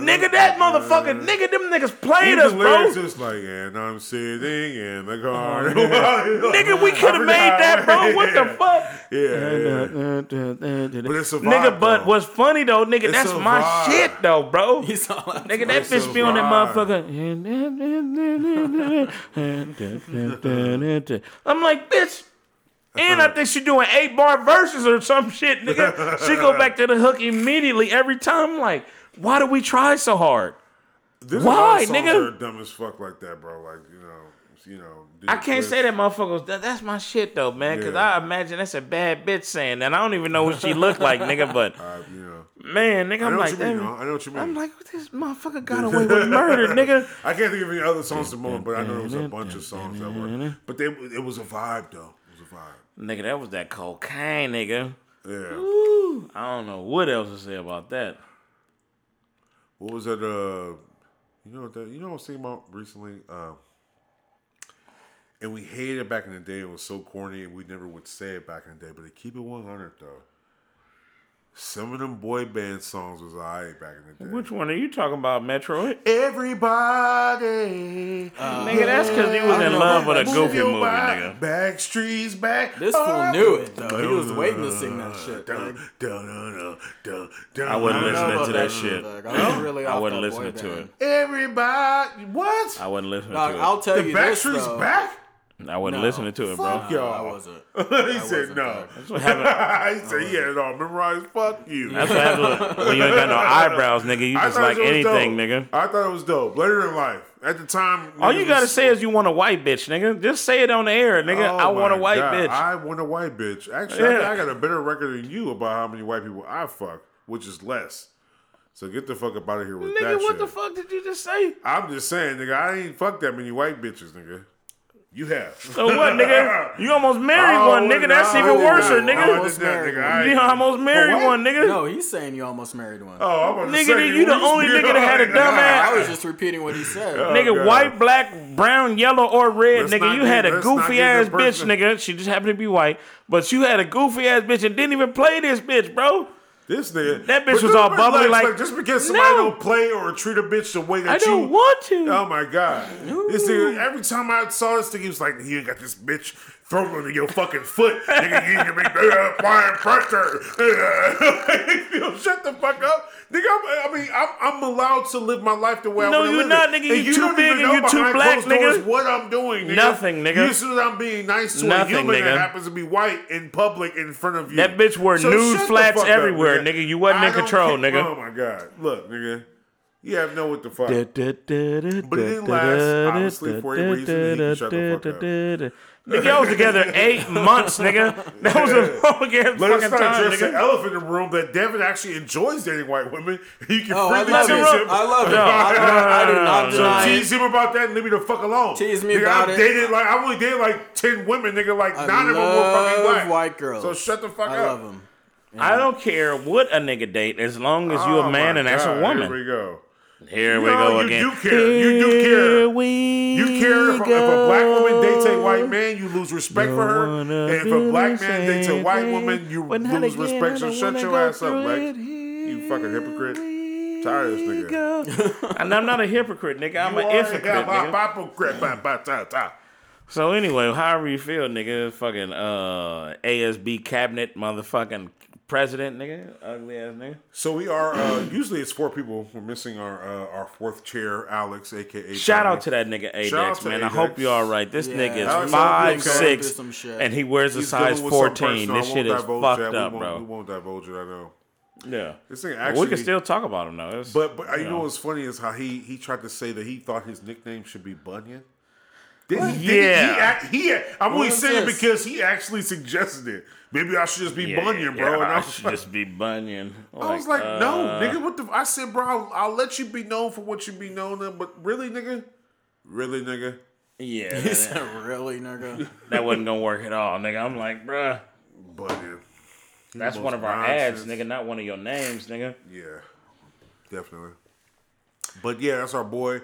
Nigga, that motherfucker, nigga, them niggas played us, bro. lyrics is like, and I'm sitting in the car. Nigga, we could have made that, bro. What the fuck? Yeah, yeah. But it's a vibe, Nigga, but though. what's funny though, nigga, It's that's my shit though, bro. He's all like, Nigga, that It's a bitch be on that motherfucker. I'm like, bitch. And I think she doing eight bar verses or some shit, nigga. She go back to the hook immediately every time. Like, why do we try so hard? There's Why, nigga? dumb as fuck like that, bro. Like you know, you know. I can't say that motherfuckers. That, that's my shit though, man. Cause Yeah. I imagine that's a bad bitch saying that. I don't even know what she looked like, nigga. But Uh, you know, man, nigga, I'm like, mean. I know what you mean. I'm like, this motherfucker got away with murder, nigga. I can't think of any other songs at the moment, but I know there was a bunch of songs that were. But they, it was a vibe though. It was a vibe. Nigga, that was that cocaine, nigga. Yeah. I don't know what else to say about that. What was that? Uh, you know what that? You know what I was about recently? Uh, and we hated it back in the day. It was so corny, and we never would say it back in the day. But to keep it one hundred though, some of them boy band songs was alright back in the day. Which one are you talking about, Metroid? Everybody, uh, nigga, that's because he was in love with a goofy your movie, body. nigga. Backstreet's back. This fool knew it though. He was waiting to sing that shit. Dun, dun, dun, dun, dun, I wasn't dun, listening to about that shit, shit. I was really I off wasn't that listening boy to it. Everybody, what? I wasn't listening Dog, to I'll tell the you this Backstreet's back? I wasn't No. listening to it, bro. Fuck y'all. I wasn't. he said wasn't, no. dog. That's what happened. he said he had it all memorized. Fuck you. That's what happened when you ain't got no eyebrows, nigga. You I just thought like it was anything, dope. nigga. I thought it was dope. Later in life, at the time, All you gotta was- say is you want a white bitch, nigga. Just say it on the air, nigga. Oh I want a white God, bitch. I want a white bitch. Actually, Yeah. I, I got a better record than you about how many white people I fuck, which is less. So get the fuck up out of here with nigga, that what shit. the fuck did you just say? I'm just saying, nigga, I ain't fucked that many white bitches, nigga. You have. So what, nigga? You almost married Oh, one, nigga. no, That's even did worse, not. nigga. I Almost married nigga. I You ain't- almost married one, nigga. No, he's saying you almost married one. Oh, I'm about to Nigga, say, you the only nigga that had a like- dumb ass- I was just repeating what he said. Oh, nigga, God. white, black, brown, yellow, or red, Let's nigga. not You had a goofy ass bitch, nigga. She just happened to be white, but you had a goofy ass bitch and didn't even play this bitch, bro. This nigga. That bitch was all bubbly relax, like- just because somebody No. don't play or treat a bitch the way that I you don't want to. Oh my god! This nigga, every time I saw this thing, he was like, "You got this bitch thrown in your fucking foot, nigga. You can make uh, applying pressure." Shut the fuck up, nigga. I'm, I mean, I'm, I'm allowed to live my life the way No, I want to you're live not, it. nigga. You you too don't big and you too black, nigga. What I'm doing, nigga. Nothing, nigga. You that I'm being nice to Nothing, a human nigga. that happens to be white in public in front of you. That bitch wore So nude flats fuck up, everywhere, nigga. You wasn't I in control, nigga. Oh my god! Look, nigga. You have no what the fuck. But it didn't last, obviously, for a reason. He shut the fuck up. Nigga, y'all was together eight months, nigga. That was a long ass Let us fucking not time, address the elephant in the room that Devin actually enjoys dating white women. You can Oh, I freely love tease it. him. I love it. No. I, I, I do not So deny tease him about that and leave me the fuck alone. Tease me nigga, about I've it. dated like I've only dated like ten women, nigga. Like I nine of them were fucking love black. white girls. So shut the fuck I up. love them. I don't care what a nigga date as long as you Oh a man my and that's a woman. Here we go. Here we No, go you again. do care. You do care. We You care if, if a black woman dates a white man, you lose respect for her. And if a black man dates a white woman, you lose again, respect. So shut your ass up, Lex. You fucking hypocrite. Tired of this nigga. And I'm not a hypocrite, nigga. I'm You an hypocrite, nigga. hypocrite. Ba, ba, ta, ta. So anyway, however you feel, nigga, fucking uh ASB cabinet, motherfucking president, nigga. Ugly ass nigga. So we are. Uh, usually it's four people. We're missing our uh, our fourth chair, Alex, aka. Shout Johnny. out to that nigga Shout out Adex, man. I hope you're all right. This Yeah. nigga is I hope five you're going six, through some shit. and he wears a size dealing with something 14. This shit is fucked that. up, we won't, bro. We won't divulge it. I know. Yeah. This thing But actually. we can still talk about him though. It's- But but uh, you Yeah. know what's funny is how he he tried to say that he thought his nickname should be Bunyan. Didn't he? Didn't Yeah. He, act, he I'm only saying this? because he actually suggested it. Maybe I should just be yeah, Bunyan, yeah, bro. and I I was, should just be Bunyan. I was like, no, uh, nigga. What the? I said, bro, I'll, I'll let you be known for what you be known of, but really, nigga, really, nigga, Yeah, He that, said, really, nigga? that wasn't gonna work at all, nigga. I'm like, bruh, Bunyan. That's one of our ads, nigga, not one of your names, nigga. Yeah, definitely. But yeah, that's our boy.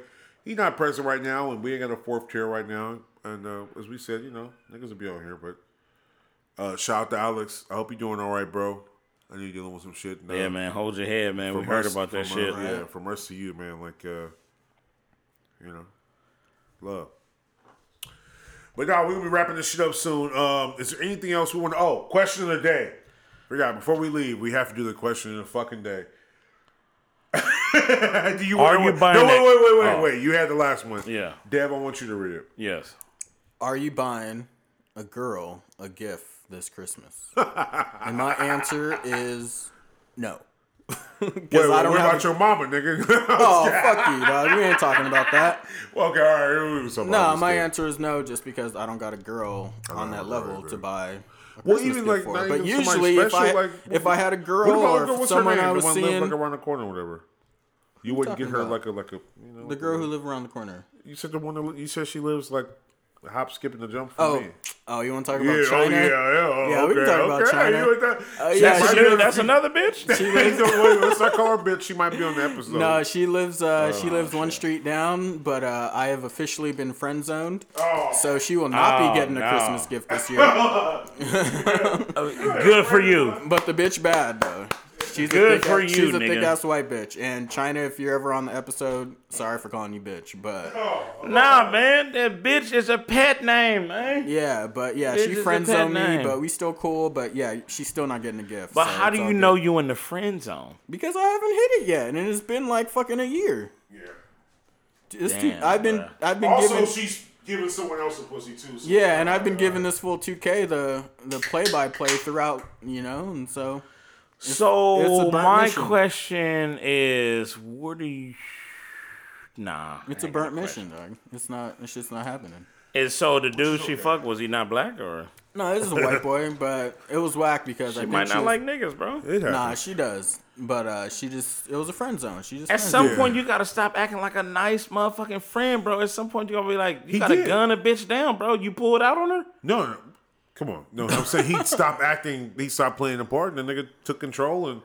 He's not present right now, and we ain't got a fourth chair right now. And uh, as we said, you know, niggas will be on here. But uh, shout out to Alex. I hope you're doing all right, bro. I know you're dealing with some shit. and, uh, Yeah, man, hold your head, man. We from heard us- about that shit. Uh, yeah, from us to you, man. Like, uh, you know, love. But now we're gonna be wrapping this shit up soon. Um, is there anything else we want to? Oh, question of the day. Forgot before we leave, we have to do the question of the fucking day. do you Are wait, you wait, buying No, wait, wait, wait, wait, Oh. wait. You had the last one. Yeah. Dev, I want you to read it. Yes. Are you buying a girl a gift this Christmas? and my answer is no. Wait, wait, what I don't about a- your mama, nigga? oh fuck you, dog. We ain't talking about that. Well, okay, all right. we'll do something No, else my then. answer is no, just because I don't got a girl on that level to buy. A Well, even like for. not but even usually, if I like, if I had a girl or the girl? someone? I The was one live seeing, like around the corner, or whatever. You wouldn't get her about? like a like a you know the girl who lived around the corner. you said the one that you said she lives like a hop, skip, and a jump from Oh, me. oh, you want to talk Yeah, about oh China? yeah, yeah. Oh, Yeah, we can okay, talk about okay. China. You with that? Uh, She yeah, might she be lives- on- That's another bitch. She lives. Wait, let's not call her bitch. She might be on the episode. No, she lives. Uh, she Oh, lives one street down, but uh, I have officially been friend zoned, Oh. so she will not Oh, be getting a no. Christmas gift this year. Good for you. but the bitch bad though. She's Good a thick, for She's you, a nigga. thick ass white bitch. And China, if you're ever on the episode, sorry for calling you bitch, but Nah, man, that bitch is a pet name, man. yeah, but yeah, Bitch she is a friend pet zoned me, name. but we still cool. But yeah, she's still not getting a gift. But so how do all you good. know you in the friend zone? Because I haven't hit it yet, and it's been like fucking a year. Yeah. It's too, Damn, I've been bruh. I've been Also, giving she's giving someone else a pussy too. So Yeah, and I've been giving uh, this full 2K the the play by play throughout, you know, and so So it's my mission. question is, what do you? Nah, it's a burnt mission, dog. It's not. It's just not happening. And so the dude she fucked was he not black or No, this is a white boy, but it was whack because I she think might she not was- like niggas, bro? Nah, she does, but uh, she just it was a friend zone. She just At some point, you gotta stop acting like a nice motherfucking friend, bro. At some point, you gotta be like, you He gotta did. gun a bitch down, bro. You pulled out on her. No, no, come on. No, I'm saying he stopped acting. He stopped playing the part, and the nigga took control. And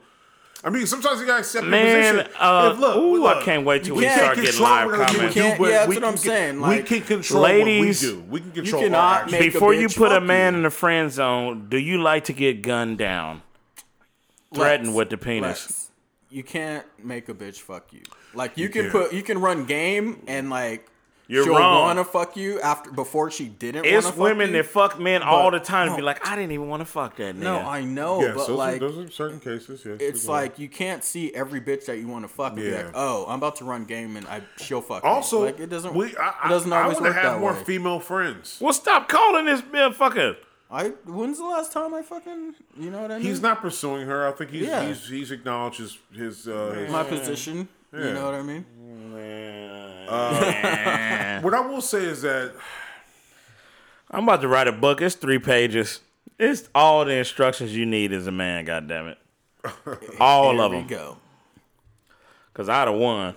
I mean, sometimes you gotta accept your Man, position. uh, If, look, ooh, look, I can't wait till you we can't start getting control live what comments. do, Can't- but yeah, that's we what can I'm get- saying, we can control ladies, what we do. We can control. cannot our actions. make Before you put a man you. in the friend zone, do you like to get gunned down? Threatened Lex, with the penis. Lex, you can't make a bitch fuck you. Like you, can can't. put you can run game and like You're she'll wrong. wanna fuck you after before she didn't. It's wanna women you. that fuck men all the But- time and be like, I didn't even want to fuck that nigga. No, I know, Yes, but those, like are, those are certain cases. Yes, it's like you can't see every bitch that you want to fuck and be Yeah. like, oh, I'm about to run game and I she'll fuck. also me. like it doesn't. We, I, it doesn't I, always I work to have that more way. female friends. well, stop calling this motherfucker. I when's the last time I fucking you know what I mean? He's not pursuing her. I think he's Yeah. he's, he's acknowledged his his, uh, his my position. Yeah. You know what I mean? What I will say is that I'm about to write a book. It's three pages. It's all the instructions you need as a man. God damn it, all Here of we them. go. Cause I'd have won.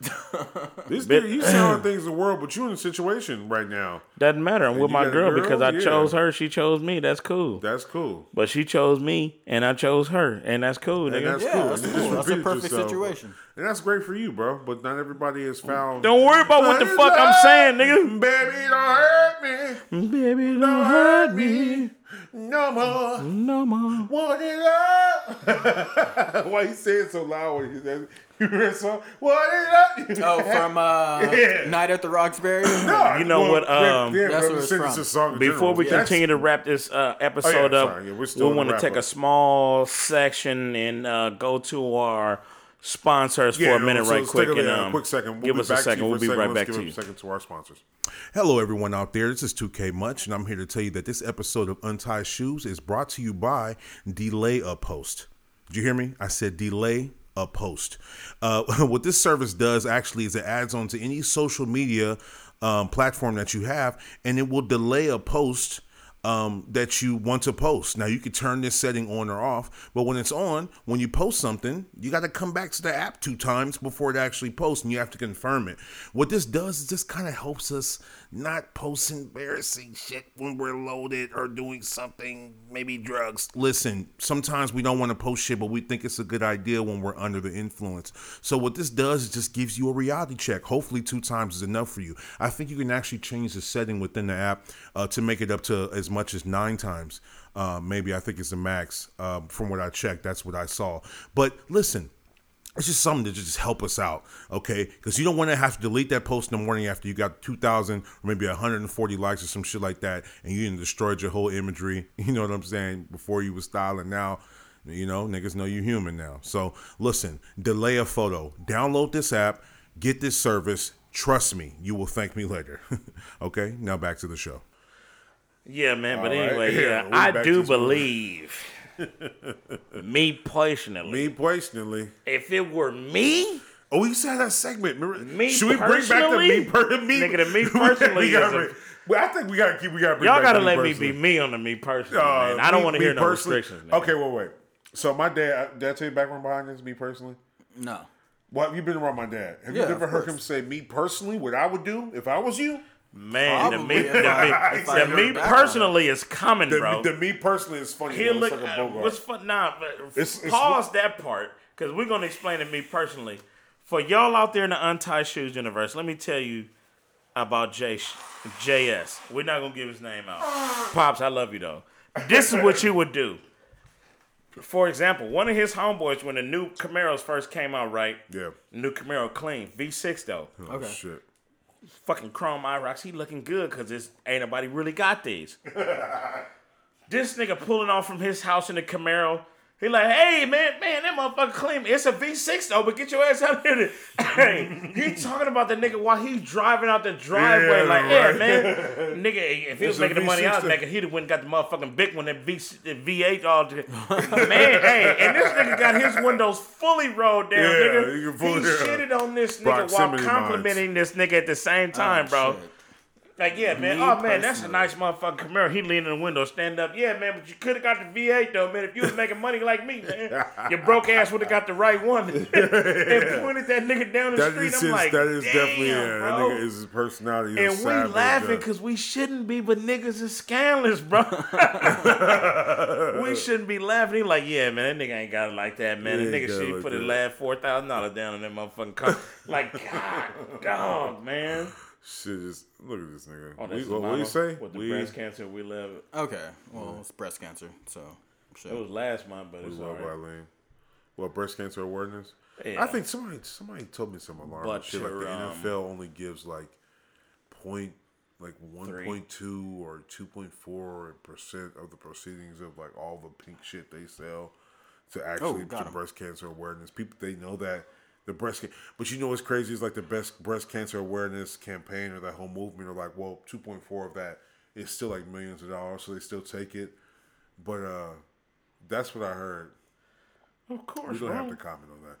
this Bit- nigga, you say all things in the world, but you're in a situation right now. Doesn't matter. I'm with my girl, girl? because I Yeah. chose her. She chose me. That's cool. That's cool. But she chose me, and I chose her, and that's cool, And nigga. that's Yeah, cool. that's cool. That's a perfect yourself. situation. And that's great for you, bro. But not everybody has found. Don't worry about what the fuck I'm saying, nigga. Baby, don't hurt me. Baby, don't hurt me No more. no more. Want it up. Why you say it so loud when you say You remember that song? What is that? Oh, from uh, Yeah. Night at the Roxbury. Nah, You know what, yeah, um, yeah, That's bro, where it's from. it's song Before we general. continue to wrap this uh, episode up. Yeah, we're we want to take a small section and uh, go to our sponsors Yeah, for a minute, so right quick. take a, and yeah, um, quick second. We'll give be us a second. We'll be right back to you. second to our sponsors. Hello, everyone out there. This is 2K Much, and I'm here to tell you that this episode of Untied Shoes is brought to you by Delay a Post. Did you hear me? I said delay a post. Uh, what this service does actually is it adds on to any social media um, platform that you have, and it will delay a post um, that you want to post. Now you can turn this setting on or off, but when it's on, when you post something, you got to come back to the app two times before it actually posts, and you have to confirm it. What this does is this kind of helps us not post embarrassing shit when we're loaded or doing something, maybe drugs. Listen, sometimes we don't want to post shit, but we think it's a good idea when we're under the influence. So what this does is just gives you a reality check. Hopefully, two times is enough for you. I think you can actually change the setting within the app uh, to make it up to as much as nine times. Uh, maybe I think it's the max. Um, from what I checked, that's what I saw. But listen, it's just something to just help us out, okay? Because you don't want to have to delete that post in the morning after you got 2,000 or maybe 140 likes or some shit like that, and you destroyed your whole imagery. You know what I'm saying? Before you was styling, now, you know, niggas know you human now. So listen, delay a photo. Download this app, get this service. Trust me, you will thank me later. okay, now back to the show. Yeah, man. But All right. anyway, Yeah, yeah, we'll I do believe, me personally, Me personally. if it were me, Oh, we used to have that segment. Remember? Me Should we bring back the me, personally? per- me Nigga, the me personally We gotta is a- bring- well, I think we gotta keep. We gotta bring y'all gotta let me personally. be me on the me personally, Uh, man. I don't want to hear no personally- restrictions. Man. Okay, wait, wait. So my dad, did I tell you background behind this? Me personally. No. Well, you've been around my dad. Have Yeah, you ever heard course. him say me personally? What I would do if I was you? Man, the me, Probably, the me, if I the heard me personally is coming, The, bro. the me personally is funny. He look. It's like a uh, Bogart. what's fun? Nah, but It's- it's- pause that part because we're gonna explain to me personally. For y'all out there in the untied shoes universe, let me tell you about J JS. We're not gonna give his name out. Pops, I love you though. This is what you would do. For example, one of his homeboys when the new Camaros first came out, right? Yeah. New Camaro clean V6 though. Oh, Okay. Shit. Fucking chrome IROCs, he looking good because this ain't nobody really got these. this nigga pulling off from his house in the Camaro. He like, hey man, man, that motherfucker clean. It's a V6 though, but get your ass out here. Hey, he talking about the nigga while he's driving out the driveway. Yeah, like, right. yeah, man, nigga, if he was It's making the money I was making, he'd have went and got the motherfucking big one, that V the V8 all. the- man, hey, and this nigga got his windows fully rolled down, Yeah, nigga. he yeah. shitted on this nigga while complimenting this nigga at the same time, bro. shit. Like, yeah, man. Me oh, man, that's a nice motherfucking Camaro. He leaning in the window, stand up. Yeah, man, but you could have got the V8, though, man. If you was making money like me, man, your broke ass would have got the right one and pointed that nigga down the That street. is I'm like, that is Damn, definitely yeah. That nigga is his personality. And we laughing because we shouldn't be, but niggas is scandalous, bro. we shouldn't be laughing. He like, yeah, man, that nigga ain't got it like that, man. That nigga should like put his that. last four thousand dollars down on that motherfucking car. like, God, dog, man. Shit, just look at this nigga. Oh, We- what, his what do you mama say? With the we breast cancer, we love it. Okay. Well, it's breast cancer, so. Shit. It was last month, but we it's love alright. Eileen. What breast cancer awareness? Yeah. I think somebody somebody told me some alarming But shit. Like your, the um, NFL only gives like point like one point two or two point four percent of the proceedings of like all the pink shit they sell to actually got to 'em. breast cancer awareness. People they know that the breast, ca- but you know what's crazy is like the best breast cancer awareness campaign or that whole movement are like, well, two point four of that is still like millions of dollars, so they still take it. But uh that's what I heard. Of course, We don't have to comment on that.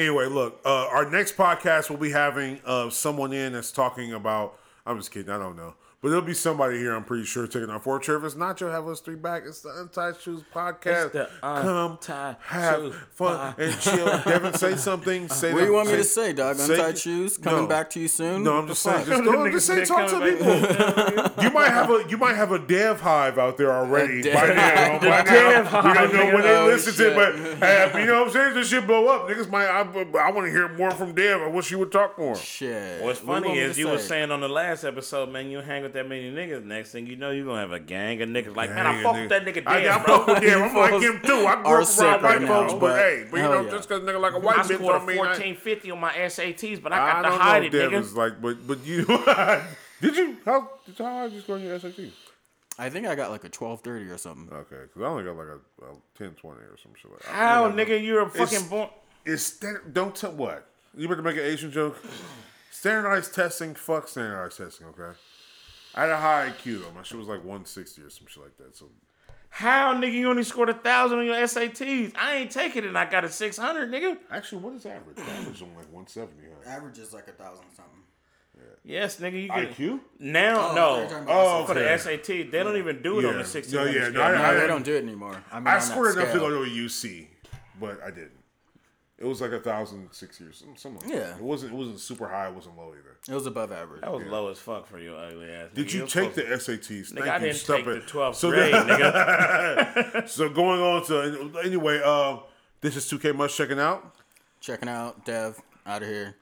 Anyway, look, uh, our next podcast will be having uh, someone in that's talking about. I'm just kidding. I don't know. But there'll be somebody here, I'm pretty sure, taking our forward trip. If it's not, you'll have us three back. It's the Untied Shoes podcast. It's the Come, Untied have Shoes fun, and chill. Devin, say something. Say What do you the- want me to say, dog? say- Untied shoes coming No. back to you soon. No, I'm just saying. Just, go, I'm just saying. Talk to people. You might have a you might have a dev hive out there already dev by now. hive. By The now, dev we don't know when they Oh, listen to it, but uh, you know what I'm saying. This shit blow up. Niggas might. I, I want to hear more from Dev. I wish you would talk more. Shit. What's funny want me is you were saying on the last episode, man, you hang with with that many niggas, next thing you know, you're gonna have a gang of niggas like, man, I of fuck with that nigga I, Dan, I bro. fuck with him. I'm like him too. I grew are up sick around white right folks, now, but but hey, but you hell know, yeah. just because nigga like a white bitch scored don't mean I, 1450 on my SATs, but I I got to don't hide know it, if Dev nigga. is like, but but you did you how did how high did you score on your SATs? I think I got like a twelve thirty or something. Okay, because I only got like a, a 10, 20 or some shit like that. How, You know, nigga, you're a fucking It's- born. It's stand, don't tell what you about to make an Asian joke. Standardized testing, fuck standardized testing. Okay, I had a high IQ though. My shit was like one sixty or some shit like that. So How, nigga, you only scored a thousand on your SATs? I ain't taking it and I got a 600, nigga. actually, what is average? Average is only like one seventy. Huh? Average is like a thousand something. Yes, nigga, you get IQ? Now, Oh, no. they're Oh, For the. SAT, they don't even do it on the 16 No, yeah, scale. no, I- No, I- they don't do it anymore. I mean, I scored enough to go to a UC, but I didn't. It was like a thousand six years, something. something like Yeah. that. it wasn't. It wasn't super high. It wasn't low either. It was above average. That was low as fuck for you, ugly ass. Did nigga. you You're take the SATs? Nigga, Thank I you. didn't Stop take it. the 12th So grade, nigga. So going on to anyway, uh, this is 2K Much checking out. Checking out Dev out of here.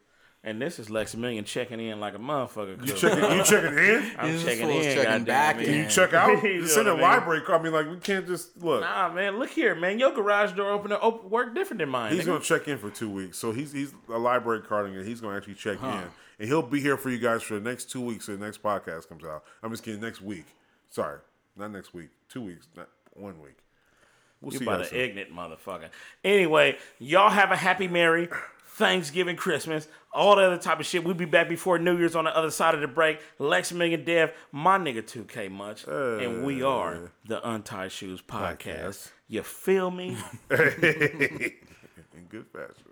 And this is Lex Million checking in like a motherfucker. You checking? You checking in? I'm This checking in, checking goddamn back it. in. You check out? You It's know in the what I mean? library. I mean, like we can't just look. Nah, man, look here, man. Your garage door opener op- work different than mine. He's gonna check in for two weeks, so he's he's a library carding and he's gonna actually check in, and he'll be here for you guys for the next two weeks. So the next podcast comes out. I'm just kidding. Next week. Sorry, not next week. Two weeks, not one week. We'll You see about guys an soon. ignorant motherfucker. Anyway, y'all have a happy Merry Thanksgiving, Christmas, all the other type of shit. We'll be back before New Year's on the other side of the break. Lex Million Dev, my nigga 2K Much, and we uh. are the Untied Shoes Podcast. Podcast. You feel me? in good fashion.